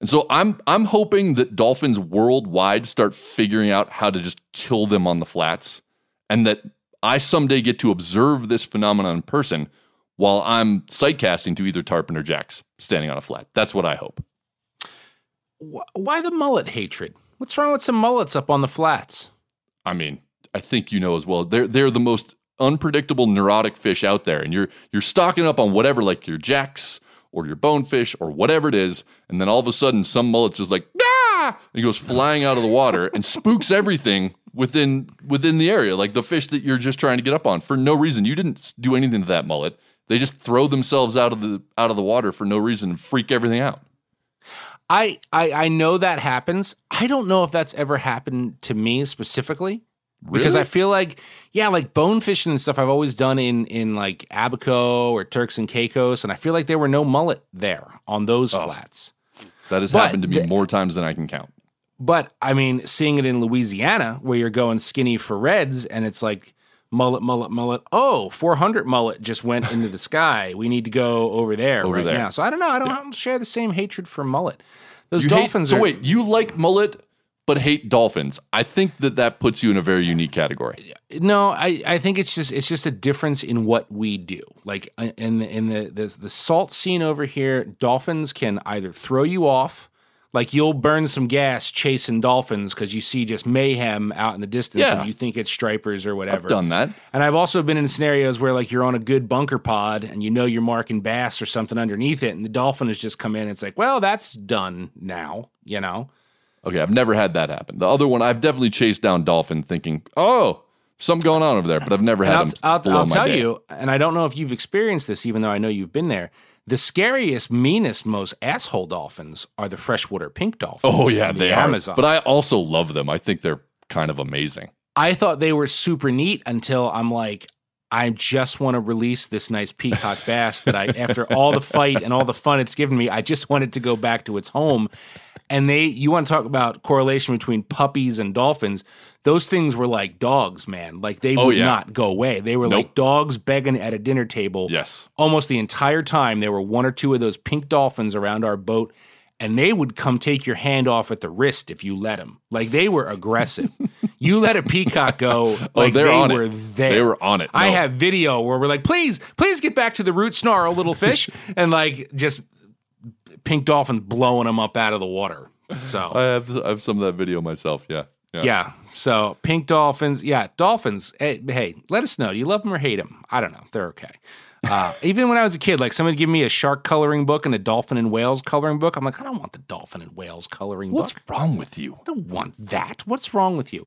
And so I'm I'm hoping that dolphins worldwide start figuring out how to just kill them on the flats and that I someday get to observe this phenomenon in person while I'm sight casting to either tarpon or jacks standing on a flat. That's what I hope. Why the mullet hatred? What's wrong with some mullets up on the flats? I mean, I think you know as well. They're they're the most unpredictable neurotic fish out there, and you're you're stocking up on whatever, like your jacks or your bonefish or whatever it is, and then all of a sudden some mullet's just like ah, and he goes flying out of the water and spooks everything within within the area, like the fish that you're just trying to get up on for no reason. You didn't do anything to that mullet. They just throw themselves out of the out of the water for no reason and freak everything out. I, I I know that happens. I don't know if that's ever happened to me specifically. Because I feel like, yeah, like bone fishing and stuff I've always done in in like Abaco or Turks and Caicos, and I feel like there were no mullet there on those Oh. flats. That has But happened to me the- more times than I can count. But I mean, seeing it in Louisiana where you're going skinny for reds and it's like mullet, mullet, mullet. Oh, 400 mullet just went into the sky. We need to go over there Over right there. now. So I don't know. I don't, I don't share the same hatred for mullet. Those You hate- dolphins so are. wait, you like mullet but hate dolphins. I think that that puts you in a very unique category. No, I, I think it's just it's just a difference in what we do. Like uh, in the in the the, the salt scene over here, dolphins can either throw you off Like you'll burn some gas chasing dolphins because you see just mayhem out in the distance Yeah. and you think it's stripers or whatever. I've done that. And I've also been in scenarios where like you're on a good bunker pod and you know you're marking bass or something underneath it, and the dolphin has just come in. And It's like, well, that's done now, you know. Okay, I've never had that happen. The other one, I've definitely chased down dolphin, thinking, "Oh, something going on over there," but I've never And had I'll, them. I'll, I'll tell day. you, and I don't know if you've experienced this, even though I know you've been there. The scariest, meanest, most asshole dolphins are the freshwater pink dolphins. Oh yeah, the they Amazon. are. But I also love them. I think they're kind of amazing. I thought they were super neat until I'm like, I just want to release this nice peacock bass that I, after all the fight and all the fun it's given me, I just want it to go back to its home. And they, you want to talk about correlation between puppies and dolphins? Those things were like dogs, man. Like they Oh, would yeah. not go away. They were like dogs begging at a dinner table. Yes. Almost the entire time, there were one or two of those pink dolphins around our boat, and they would come take your hand off at the wrist if you let them. Like they were aggressive. you let a peacock go, oh, like oh, they were it. there. They were on it. I have video where we're like, please, please get back to the root snarl, little fish, and like just pink dolphins blowing them up out of the water. So I have I have some of that video myself. Yeah. yeah. So pink dolphins, yeah, dolphins. Hey, hey, let us know. Do you love them or hate them? I don't know. They're okay. Uh, even when I was a kid, like somebody give me a shark coloring book and a dolphin and whales coloring book, I'm like, I don't want the dolphin and whales coloring What's book. What's wrong with you? I don't want that. What's wrong with you?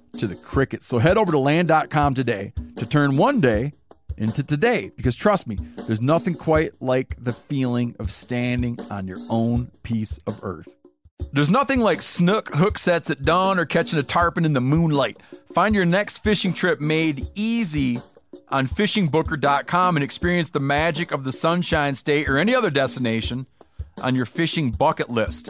to the crickets. So head over to land.com today to turn one day into today because trust me, there's nothing quite like the feeling of standing on your own piece of earth. There's nothing like snook hook sets at dawn or catching a tarpon in the moonlight. Find your next fishing trip made easy on fishingbooker.com and experience the magic of the Sunshine State or any other destination on your fishing bucket list.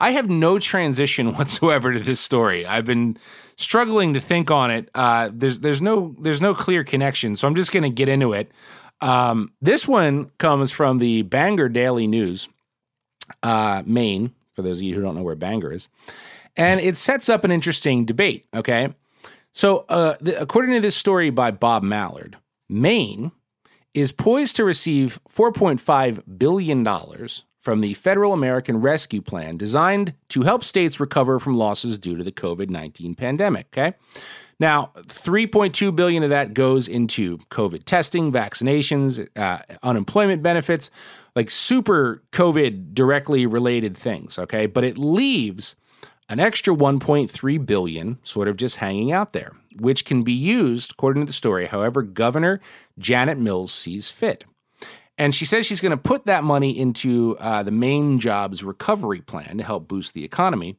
I have no transition whatsoever to this story. I've been struggling to think on it. Uh, there's there's no there's no clear connection, so I'm just going to get into it. Um, this one comes from the Bangor Daily News, uh, Maine. For those of you who don't know where Bangor is, and it sets up an interesting debate. Okay, so uh, the, according to this story by Bob Mallard, Maine is poised to receive 4.5 billion dollars from the Federal American Rescue Plan designed to help states recover from losses due to the COVID-19 pandemic, okay? Now, 3.2 billion of that goes into COVID testing, vaccinations, uh, unemployment benefits, like super COVID directly related things, okay? But it leaves an extra 1.3 billion sort of just hanging out there, which can be used, according to the story, however Governor Janet Mills sees fit. And she says she's going to put that money into uh, the Maine Jobs Recovery Plan to help boost the economy.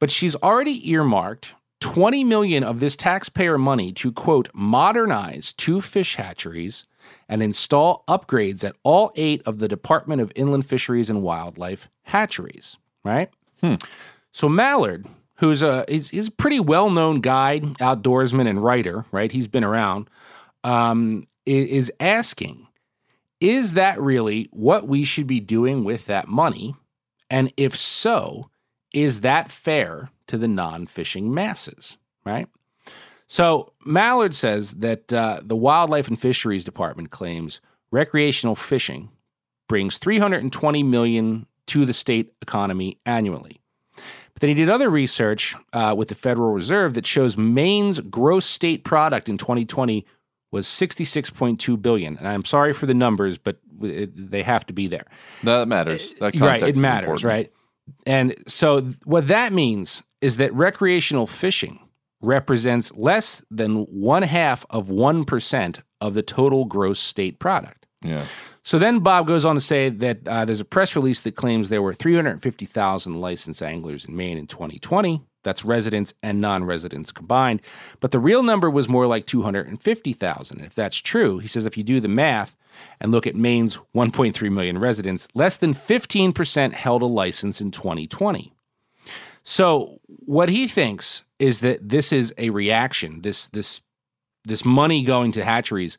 But she's already earmarked 20 million of this taxpayer money to quote modernize two fish hatcheries and install upgrades at all eight of the Department of Inland Fisheries and Wildlife hatcheries, right? So Mallard, who's a is, is a pretty well known guide, outdoorsman, and writer, right? He's been around. Um, is asking, is that really what we should be doing with that money? And if so, is that fair to the non-fishing masses? Right. So Mallard says that uh, the Wildlife and Fisheries Department claims recreational fishing brings 320 million to the state economy annually. But then he did other research uh, with the Federal Reserve that shows Maine's gross state product in 2020 was 66.2 billion. And I'm sorry for the numbers, but it, they have to be there. That matters. That right, it matters, important. right? And so what that means is that recreational fishing represents less than one half of 1% of the total gross state product. Yeah. So then Bob goes on to say that uh, there's a press release that claims there were 350,000 licensed anglers in Maine in 2020. That's residents and non residents combined. But the real number was more like 250,000. If that's true, he says if you do the math and look at Maine's 1.3 million residents, less than 15% held a license in 2020. So what he thinks is that this is a reaction, this this this money going to hatcheries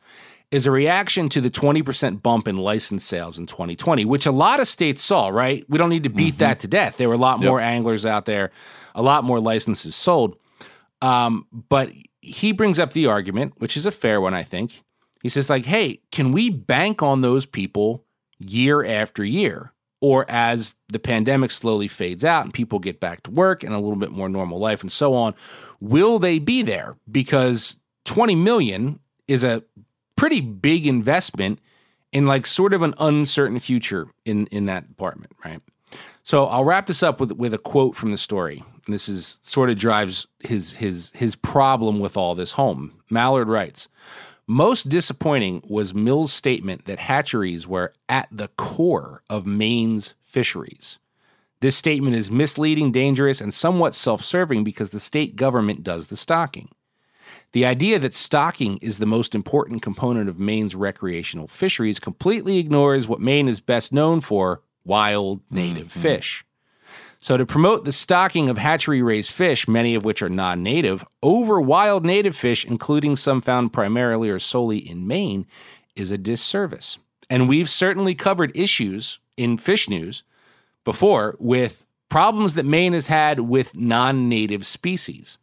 is a reaction to the 20% bump in license sales in 2020, which a lot of states saw, right? We don't need to beat that to death. There were a lot more anglers out there, a lot more licenses sold. Um, but he brings up the argument, which is a fair one, I think. He says, like, hey, can we bank on those people year after year? Or as the pandemic slowly fades out and people get back to work and a little bit more normal life and so on, will they be there? Because 20 million is a pretty big investment in like sort of an uncertain future in in that department, right? So I'll wrap this up with with a quote from the story. And this is sort of drives his his his problem with all this home. Mallard writes, most disappointing was Mills' statement that hatcheries were at the core of Maine's fisheries. This statement is misleading, dangerous, and somewhat self serving because the state government does the stocking. The idea that stocking is the most important component of Maine's recreational fisheries completely ignores what Maine is best known for wild native mm-hmm. fish. So, to promote the stocking of hatchery raised fish, many of which are non native, over wild native fish, including some found primarily or solely in Maine, is a disservice. And we've certainly covered issues in fish news before with problems that Maine has had with non native species.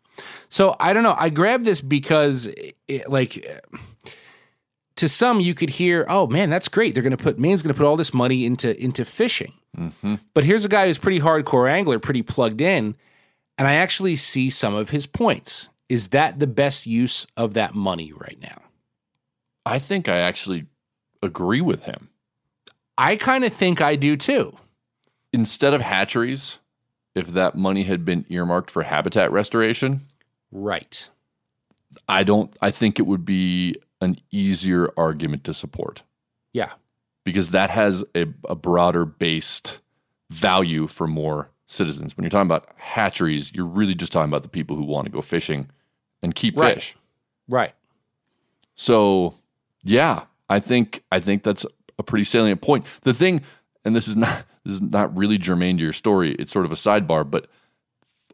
So I don't know. I grabbed this because, it, like, to some you could hear, "Oh man, that's great. They're going to put Maine's going to put all this money into into fishing." Mm-hmm. But here's a guy who's pretty hardcore angler, pretty plugged in, and I actually see some of his points. Is that the best use of that money right now? I think I actually agree with him. I kind of think I do too. Instead of hatcheries, if that money had been earmarked for habitat restoration, Right. I don't I think it would be an easier argument to support Yeah. because that has a, a broader based value for more citizens. When you're talking about hatcheries, you're really just talking about the people who want to go fishing and keep Right. fish. Right. So, yeah, I think I think that's a pretty salient point. The thing, and this is not this is not really germane to your story. It's sort of a sidebar, but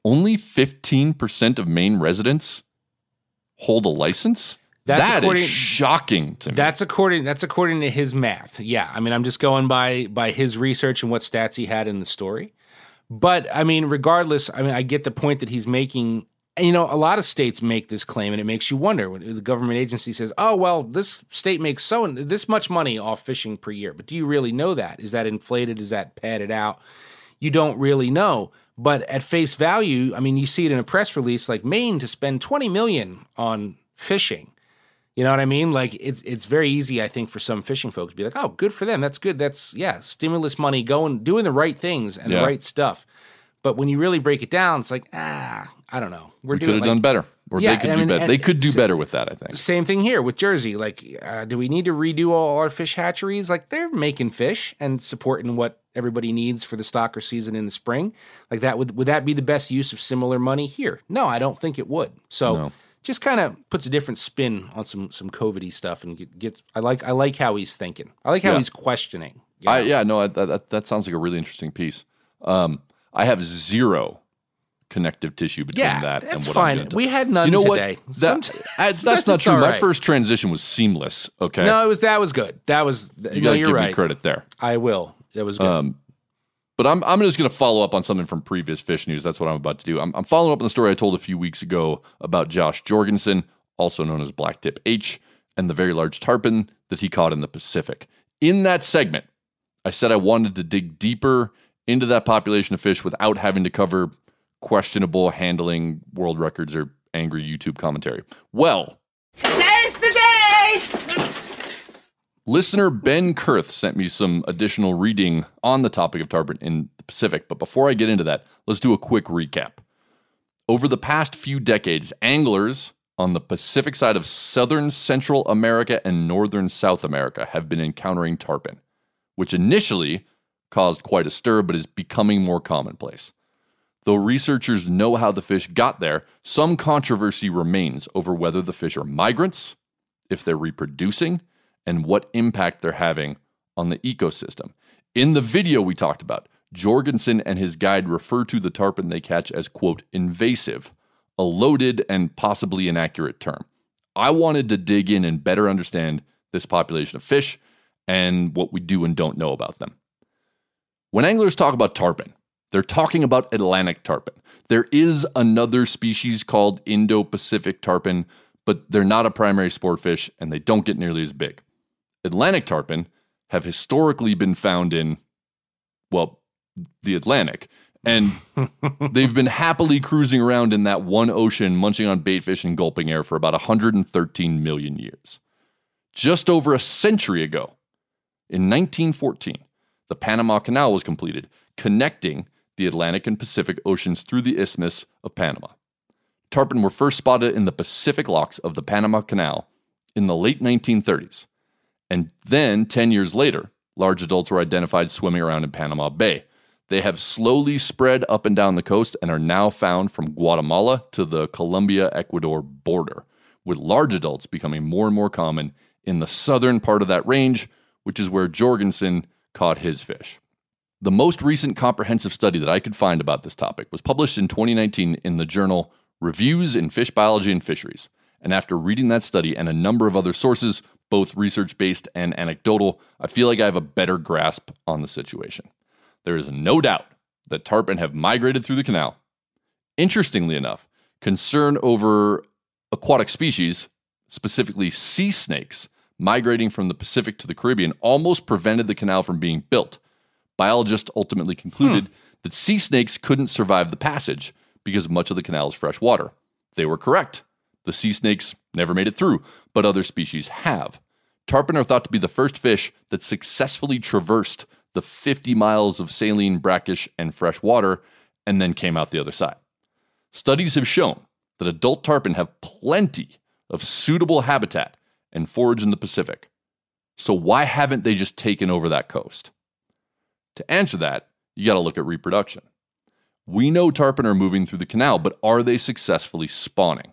only fifteen percent of Maine residents hold a license. That's That is according- shocking to me. That's according that's according to his math. Yeah, I mean, I'm just going by by his research and what stats he had in the story. But I mean, regardless, I mean, I get the point that he's making. And, you know, a lot of states make this claim, and it makes you wonder when the government agency says, "Oh, well, this state makes so this much money off fishing per year." But do you really know that? Is that inflated? Is that padded out? You don't really know. But at face value, I mean, you see it in a press release like Maine to spend 20 million on fishing. You know what I mean? Like it's it's very easy, I think, for some fishing folks to be like, "Oh, good for them. That's good. That's yeah, stimulus money going, doing the right things and Yeah. the right stuff." But when you really break it down, it's like, ah, I don't know. We're We could have like, done better. Or Yeah, they could I do mean, better. They could do better with that, I think. Same thing here with Jersey. Like, uh, do we need to redo all our fish hatcheries? Like, they're making fish and supporting what everybody needs for the stocker season in the spring. Like that would would that be the best use of similar money here? No, I don't think it would. So No. just kind of puts a different spin on some some COVIDy stuff and get, gets. I like I like how he's thinking. I like how Yeah. he's questioning. you I, know? yeah, no, I, that, that that sounds like a really interesting piece. Um, I have zero connective tissue between Yeah, that and that's what fine. I'm doing. We had none you know today. what? That, Somet- I- that's not true. all My first transition was seamless. Okay, No, it was that was good. That was you no, you're give right. me credit there. I will. That was good. Um, but I'm I'm just going to follow up on something from previous fish news. That's what I'm about to do. I'm, I'm following up on the story I told a few weeks ago about Josh Jorgensen, also known as BlacktipH, and the very large tarpon that he caught in the Pacific. In that segment, I said I wanted to dig deeper into that population of fish without having to cover questionable handling, world records, or angry YouTube commentary. Well, Today's the day! Listener Ben Kurth sent me some additional reading on the topic of tarpon in the Pacific. But before I get into that, let's do a quick recap. Over the past few decades, anglers on the Pacific side of southern Central America and northern South America have been encountering tarpon, which initially caused quite a stir but is becoming more commonplace. Though researchers know how the fish got there, some controversy remains over whether the fish are migrants, if they're reproducing, and what impact they're having on the ecosystem. In the video we talked about, Jorgensen and his guide refer to the tarpon they catch as, quote, invasive, a loaded and possibly inaccurate term. I wanted to dig in and better understand this population of fish and what we do and don't know about them. When anglers talk about tarpon, they're talking about Atlantic tarpon. There is another species called Indo Pacific tarpon, but they're not a primary sport fish and they don't get nearly as big. Atlantic tarpon have historically been found in, well, the Atlantic. And they've been happily cruising around in that one ocean, munching on baitfish and gulping air for about 113 million years. Just over a century ago, in 1914, the Panama Canal was completed, connecting the Atlantic and Pacific Oceans through the Isthmus of Panama. Tarpon were first spotted in the Pacific locks of the Panama Canal in the late 1930s. And then, 10 years later, large adults were identified swimming around in Panama Bay. They have slowly spread up and down the coast and are now found from Guatemala to the Colombia Ecuador border, with large adults becoming more and more common in the southern part of that range, which is where Jorgensen caught his fish. The most recent comprehensive study that I could find about this topic was published in 2019 in the journal Reviews in Fish Biology and Fisheries. And after reading that study and a number of other sources, both research based and anecdotal, I feel like I have a better grasp on the situation. There is no doubt that tarpon have migrated through the canal. Interestingly enough, concern over aquatic species, specifically sea snakes, migrating from the Pacific to the Caribbean almost prevented the canal from being built. Biologists ultimately hmm. concluded that sea snakes couldn't survive the passage because much of the canal is fresh water. They were correct. The sea snakes never made it through, but other species have. Tarpon are thought to be the first fish that successfully traversed the 50 miles of saline, brackish, and fresh water and then came out the other side. Studies have shown that adult tarpon have plenty of suitable habitat and forage in the Pacific. So why haven't they just taken over that coast? To answer that, you got to look at reproduction. We know tarpon are moving through the canal, but are they successfully spawning?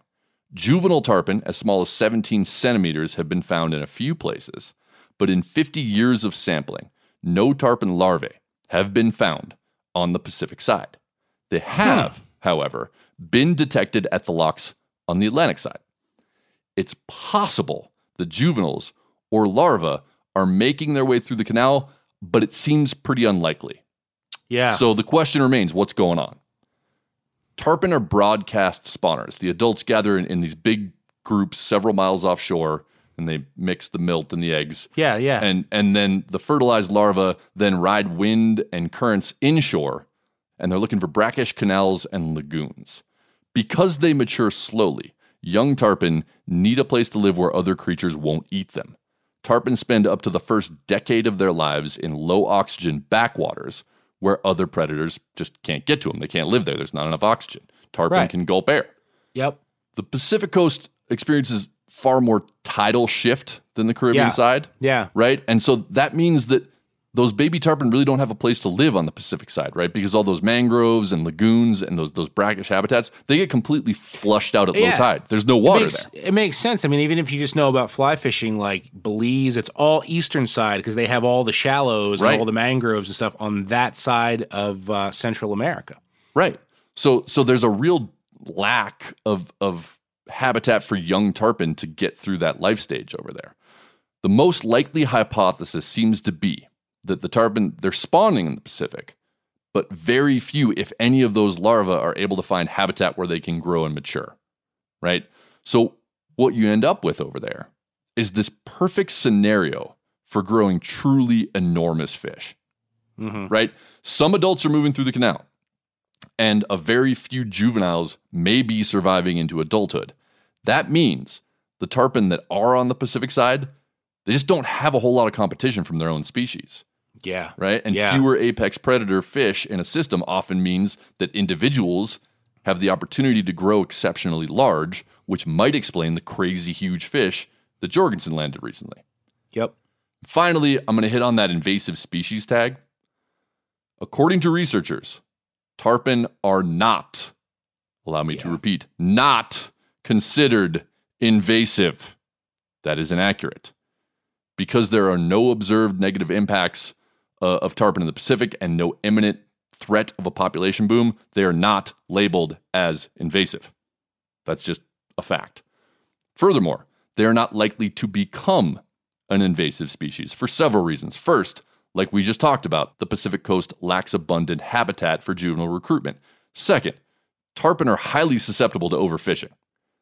Juvenile tarpon, as small as 17 centimeters, have been found in a few places, but in 50 years of sampling, no tarpon larvae have been found on the Pacific side. They hmm. have, however, been detected at the locks on the Atlantic side. It's possible the juveniles or larvae are making their way through the canal, but it seems pretty unlikely. yeah. So the question remains what's going on? Tarpon are broadcast spawners. The adults gather in, in these big groups several miles offshore and they mix the milt and the eggs. yeah. Yeah. And, and then the fertilized larvae then ride wind and currents inshore and they're looking for brackish canals and lagoons. Because they mature slowly, young tarpon need a place to live where other creatures won't eat them. Tarpon spend up to the first decade of their lives in low oxygen backwaters where other predators just can't get to them. They can't live there. There's not enough oxygen. Tarpon Right. can gulp air. Yep. The Pacific coast experiences far more tidal shift than the Caribbean Yeah. side, Yeah. right? And so that means that those baby tarpon really don't have a place to live on the Pacific side, right? Because all those mangroves and lagoons and those those brackish habitats, they get completely flushed out at low tide. There's no It water makes, there. it makes sense. I mean, even if you just know about fly fishing, like Belize, it's all eastern side because they have all the shallows Right. and all the mangroves and stuff on that side of uh, Central America. Right. So so there's a real lack of of habitat for young tarpon to get through that life stage over there. The most likely hypothesis seems to be that the tarpon they're spawning in the Pacific, but very few if any of those larvae are able to find habitat where they can grow and mature. Right? So what you end up with over there is this perfect scenario for growing truly enormous fish hmm right? Some adults are moving through the canal, and a very few juveniles may be surviving into adulthood. That means the tarpon that are on the Pacific side, they just don't have a whole lot of competition from their own species, Yeah. right? And Yeah. fewer apex predator fish in a system often means that individuals have the opportunity to grow exceptionally large, which might explain the crazy huge fish that Jorgensen landed recently. Yep. Finally, I'm going to hit on that invasive species tag. According to researchers, tarpon are not, allow me to repeat, not considered invasive. That is inaccurate. Because there are no observed negative impacts uh, of tarpon in the Pacific and no imminent threat of a population boom, they are not labeled as invasive. That's just a fact. Furthermore, they are not likely to become an invasive species for several reasons. First, like we just talked about, the Pacific coast lacks abundant habitat for juvenile recruitment. Second, tarpon are highly susceptible to overfishing.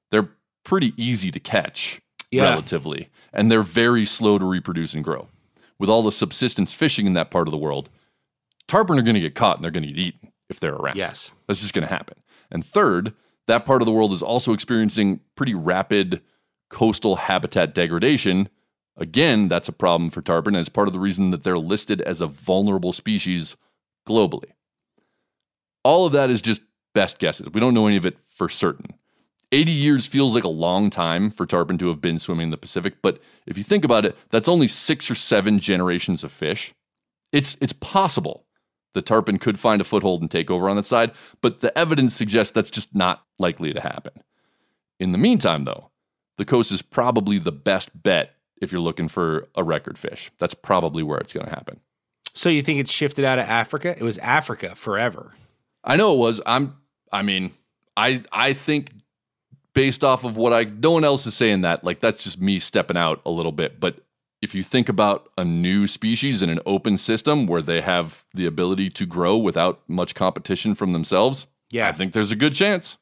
They're pretty easy to catch Yeah. relatively, and they're very slow to reproduce and grow. With all the subsistence fishing in that part of the world, tarpon are going to get caught and they're going to get eaten if they're around. Yes. That's just going to happen. And third, that part of the world is also experiencing pretty rapid coastal habitat degradation. Again, that's a problem for tarpon, and it's part of the reason that they're listed as a vulnerable species globally. All of that is just best guesses. We don't know any of it for certain. 80 years feels like a long time for tarpon to have been swimming in the Pacific, but if you think about it, that's only six or seven generations of fish. It's, it's possible the tarpon could find a foothold and take over on that side, but the evidence suggests that's just not likely to happen. In the meantime, though, the coast is probably the best bet if you're looking for a record fish. That's probably where it's going to happen. So you think it's shifted out of Africa? It was Africa forever. I know it was. I'm. I mean, I I think based off of what I no one else is saying that like that's just me stepping out a little bit. But if you think about a new species in an open system where they have the ability to grow without much competition from themselves, Yeah. I think there's a good chance.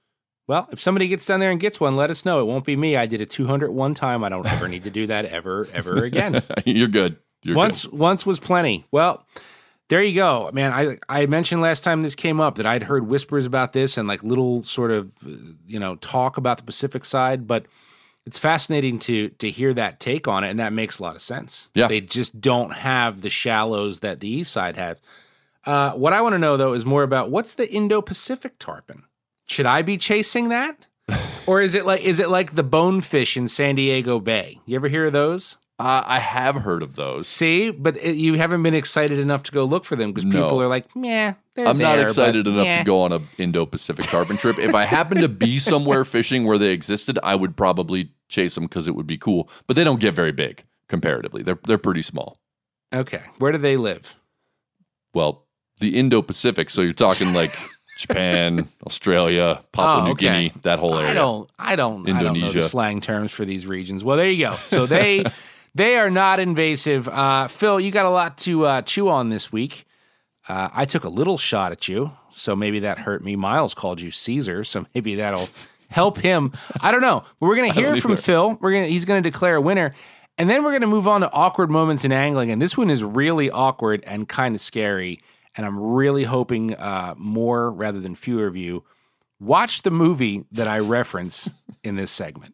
Well, if somebody gets down there and gets one, let us know. It won't be me. I did a 200 one time. I don't ever need to do that ever, ever again. You're good. You're once good. once was plenty. Well, there you go, man. I I mentioned last time this came up that I'd heard whispers about this and like little sort of uh, you know talk about the Pacific side, but it's fascinating to to hear that take on it, and that makes a lot of sense. Yeah. they just don't have the shallows that the east side have. Uh, what I want to know though is more about what's the Indo-Pacific tarpon. Should I be chasing that? Or is it like is it like the bonefish in San Diego Bay? You ever hear of those? Uh, I have heard of those. See, but it, you haven't been excited enough to go look for them because No. people are like, "Meh, they're I'm not excited enough meh." to go on a Indo-Pacific tarpon trip. If I happened to be somewhere fishing where they existed, I would probably chase them because it would be cool. But they don't get very big comparatively. They're they're pretty small. Okay, where do they live? Well, the Indo-Pacific. So you're talking like Japan, Australia, Papua Oh, New okay. Guinea, that whole area. I don't, I don't, I don't know the slang terms for these regions. Well, there you go. So they, they are not invasive. Uh, Phil, you got a lot to uh, chew on this week. Uh, I took a little shot at you, so maybe that hurt me. Miles called you Caesar, so maybe that'll help him. I don't know. But we're gonna hear from either. Phil. We're gonna he's gonna declare a winner, and then we're gonna move on to awkward moments in angling. And this one is really awkward and kind of scary. And I'm really hoping uh, more rather than fewer of you watch the movie that I reference in this segment.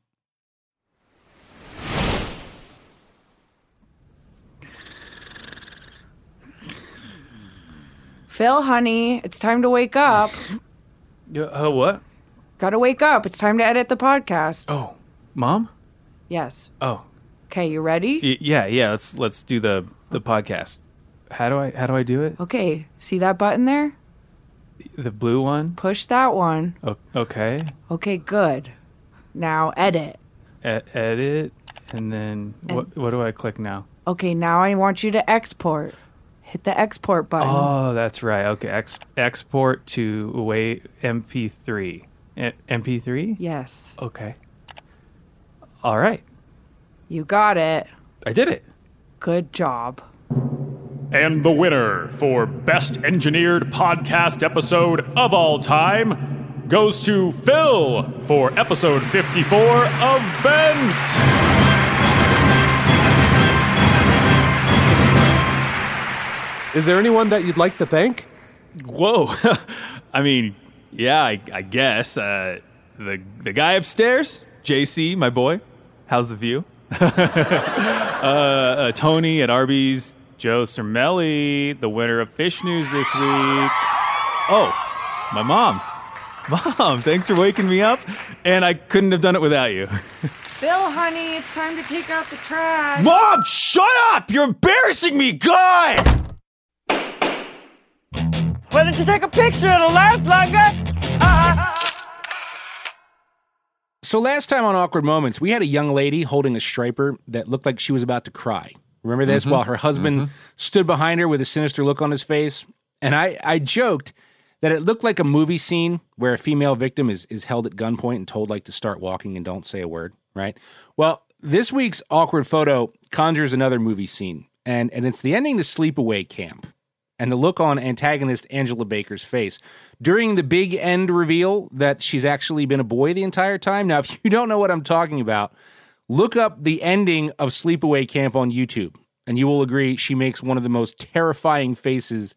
Phil, honey, it's time to wake up. Uh, what? Gotta wake up. It's time to edit the podcast. Oh, mom? Yes. Oh, Okay, you ready? y- yeah, yeah. Let's let's do the the podcast. How do I how do I do it? Okay, see that button there? The blue one. Push that one. O- okay. Okay, good. Now edit. E- edit, and then what? What do I click now? Okay, now I want you to export. Hit the export button. Oh, that's right. Okay, Ex- export to away MP3. E- MP3. Yes, Okay. All right, you got it. I did it. Good job. And the winner for Best Engineered Podcast Episode of All Time goes to Phil for episode 54 of Bent. Is there anyone that you'd like to thank? Whoa. I mean, yeah, I, I guess. Uh, the the guy upstairs, JC, my boy. How's the view? uh, uh, Tony at Arby's, Joe Cermele, the winner of Fish News this week. Oh, my mom. Mom, thanks for waking me up, and I couldn't have done it without you. Phil, honey, it's time to take out the trash. Mom, shut up! You're embarrassing me, God! Why don't you take a picture? It'll last longer. So last time on Awkward Moments, we had a young lady holding a striper that looked like she was about to cry. Remember this? Mhm. While her husband Mhm. stood behind her with a sinister look on his face. And I, I joked that it looked like a movie scene where a female victim is, is held at gunpoint and told like to start walking and don't say a word, right? Well, this week's awkward photo conjures another movie scene, and, and it's the ending to Sleepaway Camp and the look on antagonist Angela Baker's face during the big end reveal that she's actually been a boy the entire time. Now, if you don't know what I'm talking about, look up the ending of Sleepaway Camp on YouTube, and you will agree she makes one of the most terrifying faces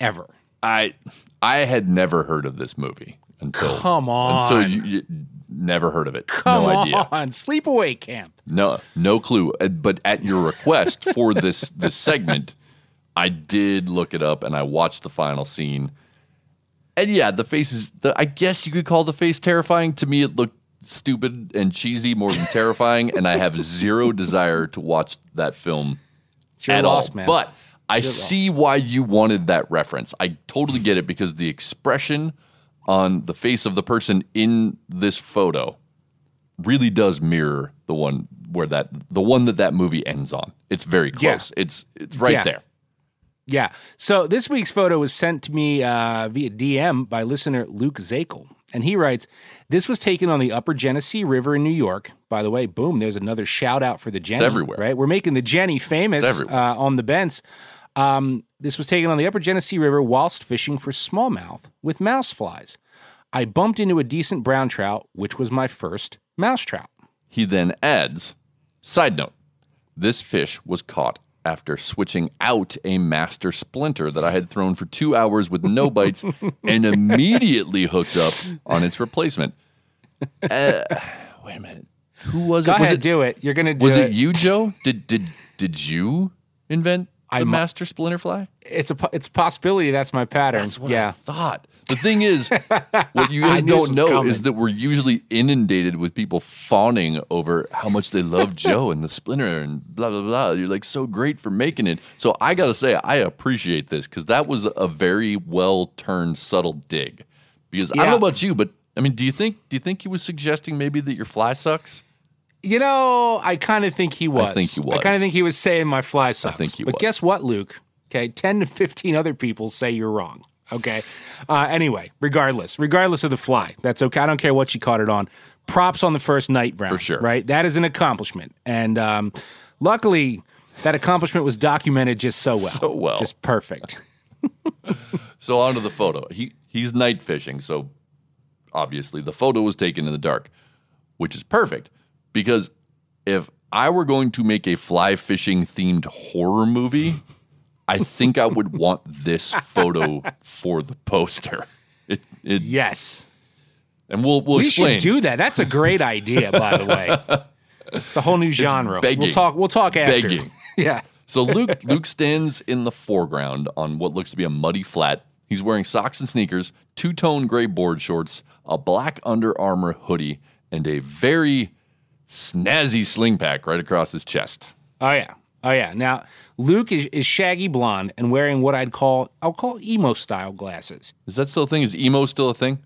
ever. I I had never heard of this movie until Come on. until you, you never heard of it. Come no idea. on, Sleepaway Camp. No, no clue. Uh, But at your request for this this segment, I did look it up and I watched the final scene. And yeah, the face is. The, I guess you could call the face terrifying. To me, it looked stupid and cheesy more than terrifying, and I have zero desire to watch that film It's your at loss, all. man. But I Your see why you wanted that reference. I totally get it because the expression on the face of the person in this photo really does mirror the one where that the one that that movie ends on. It's very Yeah. close. It's it's right Yeah. there. Yeah. So this week's photo was sent to me uh, via DM by listener Luke Zakel. And he writes, This was taken on the Upper Genesee River in New York. By the way, boom, there's another shout out for the Jenny. everywhere. Right? We're making the Jenny famous uh, on the bents. Um, this was taken on the Upper Genesee River whilst fishing for smallmouth with mouse flies. I bumped into a decent brown trout, which was my first mouse trout. He then adds, side note, this fish was caught after switching out a master splinter that I had thrown for two hours with no bites and immediately hooked up on its replacement. Uh, wait a minute. Who was Go it? Was ahead, it do it. You're going to do was it. Was it you, Joe? Did did did you invent the I'm- master splinter fly? It's a it's a possibility that's my pattern. That's what yeah. I thought. The thing is, what you guys don't know coming. is that we're usually inundated with people fawning over how much they love Joe and the splinter and blah blah blah. You're like so great for making it. So I gotta say, I appreciate this because that was a very well turned, subtle dig. Because I don't know about you, but I mean, do you think do you think he was suggesting maybe that your fly sucks? You know, I kind of think he was. I think he was. I kind of think he was saying my fly sucks. think he but was. guess what, Luke? Okay, ten to fifteen other people say you're wrong. Okay. Uh, anyway, regardless, regardless of the fly, that's okay. I don't care what she caught it on. Props on the first night round. For sure. Right. That is an accomplishment, and um, luckily, that accomplishment was documented just so well. So well. Just perfect. So onto the photo. He he's night fishing, so obviously the photo was taken in the dark, which is perfect because if I were going to make a fly fishing themed horror movie, I think I would want this photo for the poster. It, it yes. and we'll we'll we explain. should do that. That's a great idea, by the way. It's a whole new genre. We'll talk. We'll talk after. Begging. Yeah. So Luke Luke stands in the foreground on what looks to be a muddy flat He's wearing socks and sneakers, two tone gray board shorts, a black Under Armour hoodie, and a very snazzy sling pack right across his chest. Oh yeah. Oh yeah. Now Luke is, is shaggy blonde and wearing what I'd call I'll call emo style glasses. Is that still a thing? Is emo still a thing?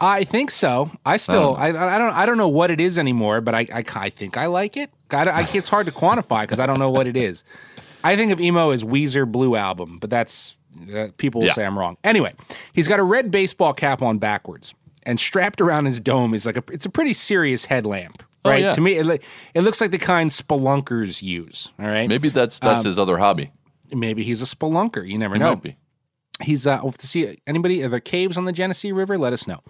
I think so. I still Oh. I, I don't I don't know what it is anymore, but I I, I think I like it. I, I, it's hard to quantify because I don't know what it is. I think of emo as Weezer Blue album, but that's uh, people will Yeah. say I'm wrong. Anyway, he's got a red baseball cap on backwards, and strapped around his dome is like a it's a pretty serious headlamp. Oh, Right yeah. to me, it, it looks like the kind spelunkers use. All right, Maybe that's that's Um, his other hobby. maybe he's a spelunker. You never He know. might be. He's uh, we'll have to see anybody. Are there caves on the Genesee River? Let us know.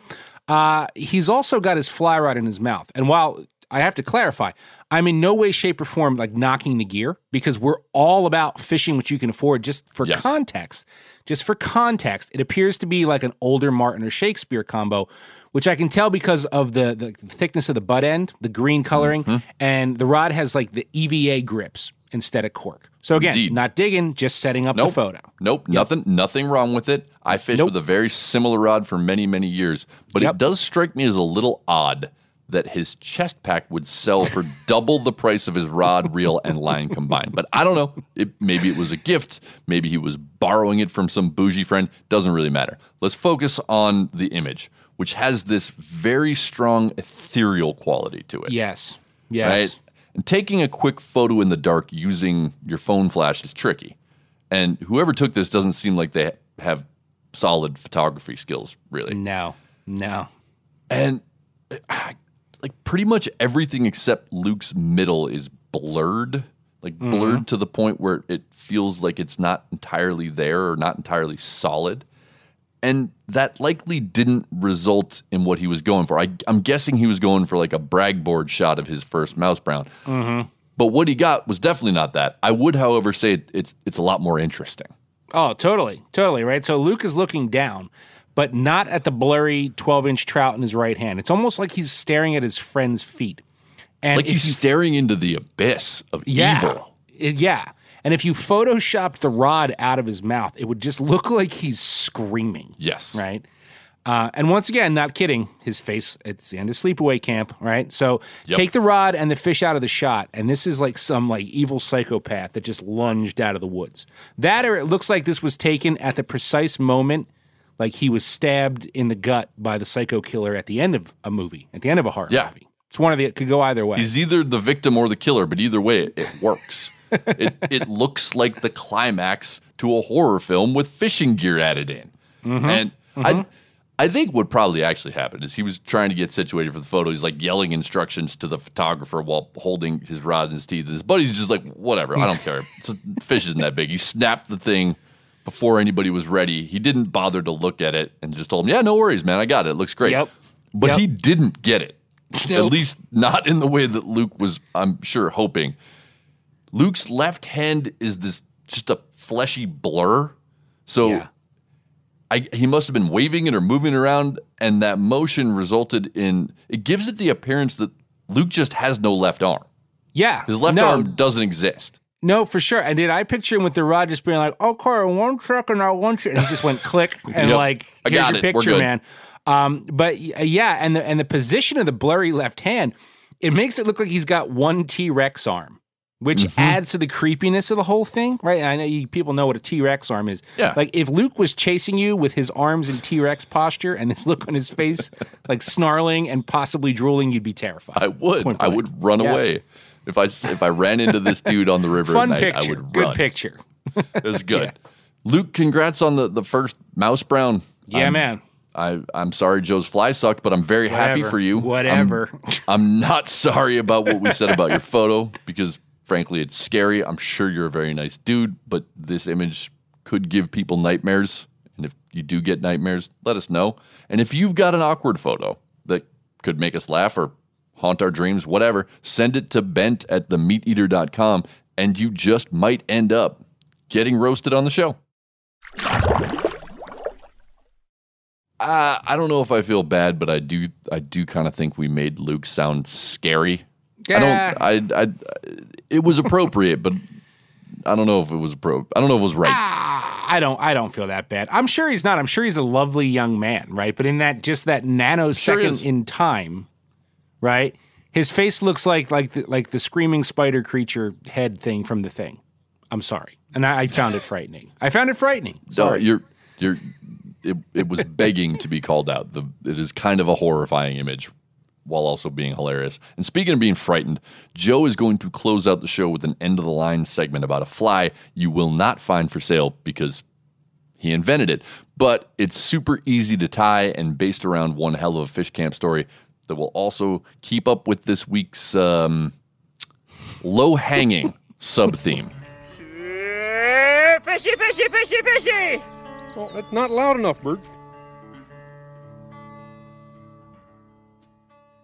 Uh, he's also got his fly rod in his mouth, and while I have to clarify, I'm in no way, shape, or form like knocking the gear because we're all about fishing what you can afford. Just for Yes. context, just for context, it appears to be like an older Martin or Shakespeare combo, which I can tell because of the the thickness of the butt end, the green coloring, Mm-hmm. and the rod has like the EVA grips instead of cork. So again, Indeed. not digging, just setting up the photo. Nope, nothing nothing wrong with it. I fished Nope. with a very similar rod for many, many years. But Yep. it does strike me as a little odd that his chest pack would sell for double the price of his rod, reel, and line combined. But I don't know. It, maybe it was a gift. Maybe he was borrowing it from some bougie friend. Doesn't really matter. Let's focus on the image, which has this very strong ethereal quality to it. Yes. Yes. Right? And taking a quick photo in the dark using your phone flash is tricky. And whoever took this doesn't seem like they have solid photography skills, really. No. No. And uh, like pretty much everything except Luke's middle is blurred, like mm-hmm. blurred to the point where it feels like it's not entirely there or not entirely solid. And that likely didn't result in what he was going for. I, I'm guessing he was going for like a brag board shot of his first mouse brown. Mm-hmm. But what he got was definitely not that. I would, however, say it, it's it's a lot more interesting. Oh, totally. Totally. Right. So Luke is looking down, but not at the blurry 12 inch trout in his right hand. It's almost like he's staring at his friend's feet. And like he's you- staring into the abyss of yeah, evil. It- yeah. And if you photoshopped the rod out of his mouth, it would just look like he's screaming. Yes. Right. Uh, and once again, not kidding, his face, it's the end of sleepaway camp, right? So Yep. take the rod and the fish out of the shot. And this is like some like evil psychopath that just lunged out of the woods. That or it looks like this was taken at the precise moment like he was stabbed in the gut by the psycho killer at the end of a movie, at the end of a horror Yeah. movie. It's one of the, it could go either way. He's either the victim or the killer, but either way, it, it works. it, it looks like the climax to a horror film with fishing gear added in. Mm-hmm. And I, I think what probably actually happened is he was trying to get situated for the photo. He's like yelling instructions to the photographer while holding his rod in his teeth. And his buddy's just like, whatever, I don't care. Fish isn't that big. He snapped the thing before anybody was ready. He didn't bother to look at it and just told him, yeah, no worries, man. I got it. It looks great. Yep. But Yep. he didn't get it. At least not in the way that Luke was, I'm sure, hoping. Luke's left hand is this just a fleshy blur. So Yeah. I, he must have been waving it or moving around, and that motion resulted in it gives it the appearance that Luke just has no left arm. yeah. His left no, arm doesn't exist. No, for sure. And did I picture him with the rod just being like, "Oh, Carl, one second, I want you," and he just went click and Yep. like, I "Here's got your it. Picture, man." Um, but yeah, and the and the position of the blurry left hand, it makes it look like he's got one T Rex arm, which Mm-hmm. adds to the creepiness of the whole thing, right? And I know you people know what a T Rex arm is. Yeah. Like if Luke was chasing you with his arms in T Rex posture and this look on his face, like snarling and possibly drooling, you'd be terrified. I would. I would run Yeah. away if I if I ran into this dude on the river Fun at night. picture. I would Good run. picture. It was good. Luke, congrats on the, the first mouse brown. Yeah, I'm- man. I, I'm sorry Joe's fly sucked, but I'm very happy for you. I'm- Whatever. I'm, not sorry about what we said about your photo because, frankly, it's scary. I'm sure you're a very nice dude, but this image could give people nightmares. And if you do get nightmares, let us know. And if you've got an awkward photo that could make us laugh or haunt our dreams, whatever, send it to bent at themeateater.com and you just might end up getting roasted on the show. Uh, I don't know if I feel bad, but I do. I do kind of think we made Luke sound scary. Yeah. I don't. I. I. It was appropriate, but I don't know if it was appro. I don't know if it was right. I don't I don't feel that bad. I'm sure he's not. I'm sure he's a lovely young man, right? But in that just that nanosecond is. in time, right? His face looks like like the, like the screaming spider creature head thing from the thing. I'm sorry, and I, I found it frightening. I found it frightening. No, Sorry. you're you're. It, it was begging to be called out. The it is kind of a horrifying image, while also being hilarious. And speaking of being frightened, Joe is going to close out the show with an end of the line segment about a fly you will not find for sale because he invented it. But it's super easy to tie and based around one hell of a fish camp story that will also keep up with this week's um, low hanging sub theme. Fishy, fishy, fishy, fishy! Well, that's not loud enough, Bert.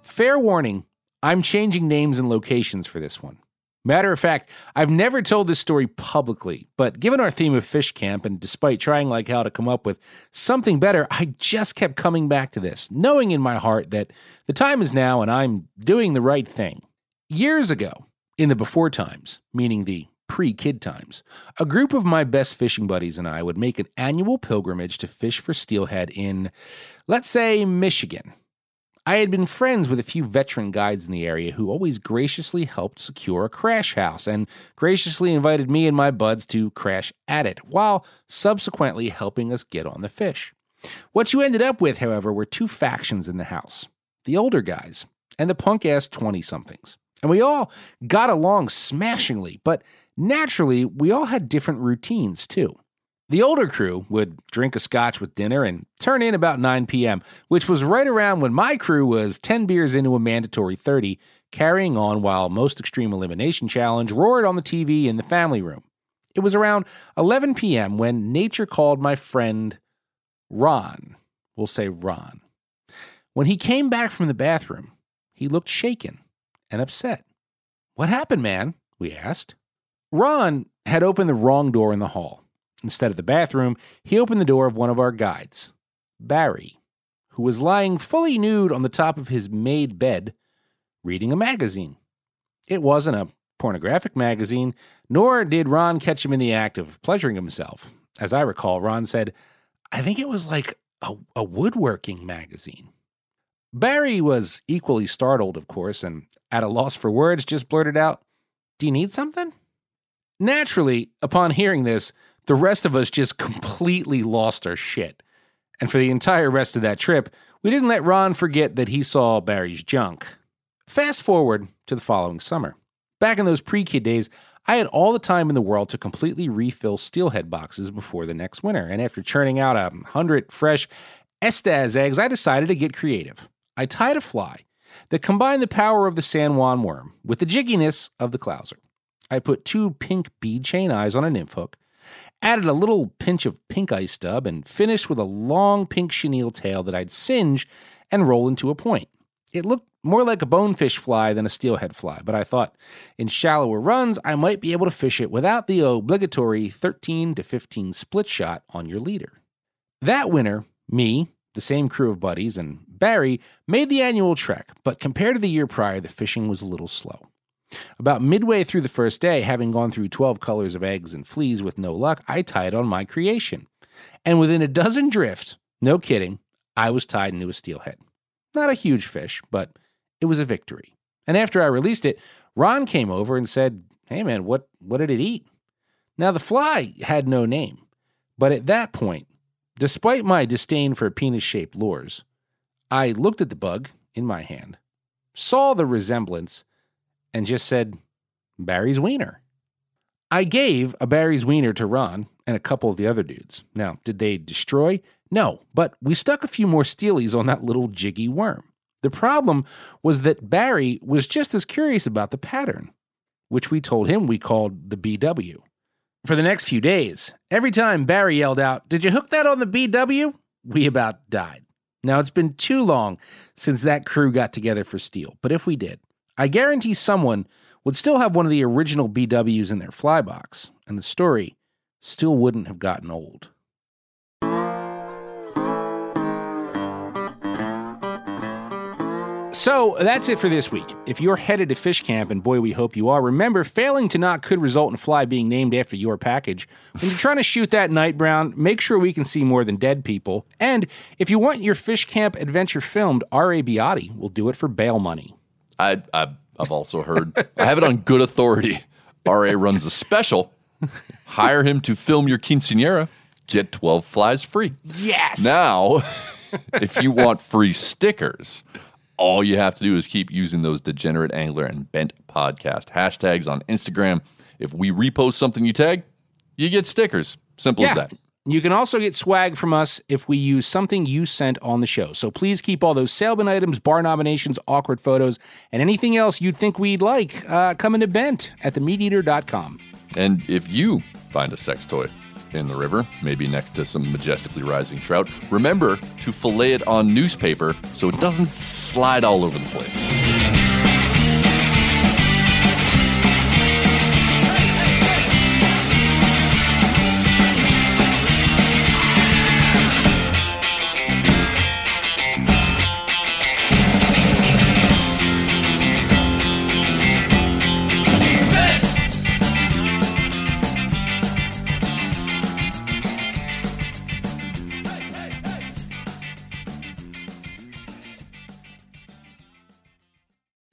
Fair warning, I'm changing names and locations for this one. Matter of fact, I've never told this story publicly, but given our theme of fish camp and despite trying like hell to come up with something better, I just kept coming back to this, knowing in my heart that the time is now and I'm doing the right thing. Years ago, in the before times, meaning the pre kid times, a group of my best fishing buddies and I would make an annual pilgrimage to fish for steelhead in, let's say, Michigan. I had been friends with a few veteran guides in the area who always graciously helped secure a crash house and graciously invited me and my buds to crash at it, while subsequently helping us get on the fish. What you ended up with, however, were two factions in the house the older guys and the punk ass 20 somethings. And we all got along smashingly, but naturally, we all had different routines too. The older crew would drink a scotch with dinner and turn in about 9 p.m., which was right around when my crew was 10 beers into a mandatory 30, carrying on while Most Extreme Elimination Challenge roared on the TV in the family room. It was around 11 p.m. when nature called my friend Ron. We'll say Ron. When he came back from the bathroom, he looked shaken and upset. What happened, man? We asked. Ron had opened the wrong door in the hall. Instead of the bathroom, he opened the door of one of our guides, Barry, who was lying fully nude on the top of his made bed, reading a magazine. It wasn't a pornographic magazine, nor did Ron catch him in the act of pleasuring himself. As I recall, Ron said, I think it was like a, a woodworking magazine. Barry was equally startled, of course, and at a loss for words, just blurted out, Do you need something? Naturally, upon hearing this, the rest of us just completely lost our shit. And for the entire rest of that trip, we didn't let Ron forget that he saw Barry's junk. Fast forward to the following summer. Back in those pre kid days, I had all the time in the world to completely refill steelhead boxes before the next winter. And after churning out a hundred fresh Estaz eggs, I decided to get creative. I tied a fly that combined the power of the San Juan worm with the jigginess of the clouser. I put two pink bead chain eyes on a nymph hook, added a little pinch of pink ice dub, and finished with a long pink chenille tail that I'd singe and roll into a point. It looked more like a bonefish fly than a steelhead fly, but I thought in shallower runs I might be able to fish it without the obligatory 13 to 15 split shot on your leader. That winter, me, the same crew of buddies, and Barry made the annual trek, but compared to the year prior, the fishing was a little slow. About midway through the first day, having gone through 12 colors of eggs and fleas with no luck, I tied on my creation. And within a dozen drifts, no kidding, I was tied into a steelhead. Not a huge fish, but it was a victory. And after I released it, Ron came over and said, Hey man, what, what did it eat? Now the fly had no name, but at that point, despite my disdain for penis shaped lures, I looked at the bug in my hand, saw the resemblance, and just said, Barry's Wiener. I gave a Barry's Wiener to Ron and a couple of the other dudes. Now, did they destroy? No, but we stuck a few more steelies on that little jiggy worm. The problem was that Barry was just as curious about the pattern, which we told him we called the BW. For the next few days, every time Barry yelled out, Did you hook that on the BW? We about died. Now, it's been too long since that crew got together for steel, but if we did, I guarantee someone would still have one of the original BWs in their fly box, and the story still wouldn't have gotten old. So that's it for this week. If you're headed to fish camp, and boy, we hope you are, remember failing to knock could result in fly being named after your package. When you're trying to shoot that night brown, make sure we can see more than dead people. And if you want your fish camp adventure filmed, R.A. Beattie will do it for bail money. I, I I've also heard. I have it on good authority. RA runs a special. Hire him to film your quinceanera. Get 12 flies free. Yes. Now, if you want free stickers, all you have to do is keep using those degenerate angler and bent podcast hashtags on Instagram. If we repost something you tag, you get stickers. Simple as that. You can also get swag from us if we use something you sent on the show. So please keep all those salesman items, bar nominations, awkward photos, and anything else you'd think we'd like uh, coming to bent at themeateater.com. And if you find a sex toy in the river, maybe next to some majestically rising trout, remember to fillet it on newspaper so it doesn't slide all over the place.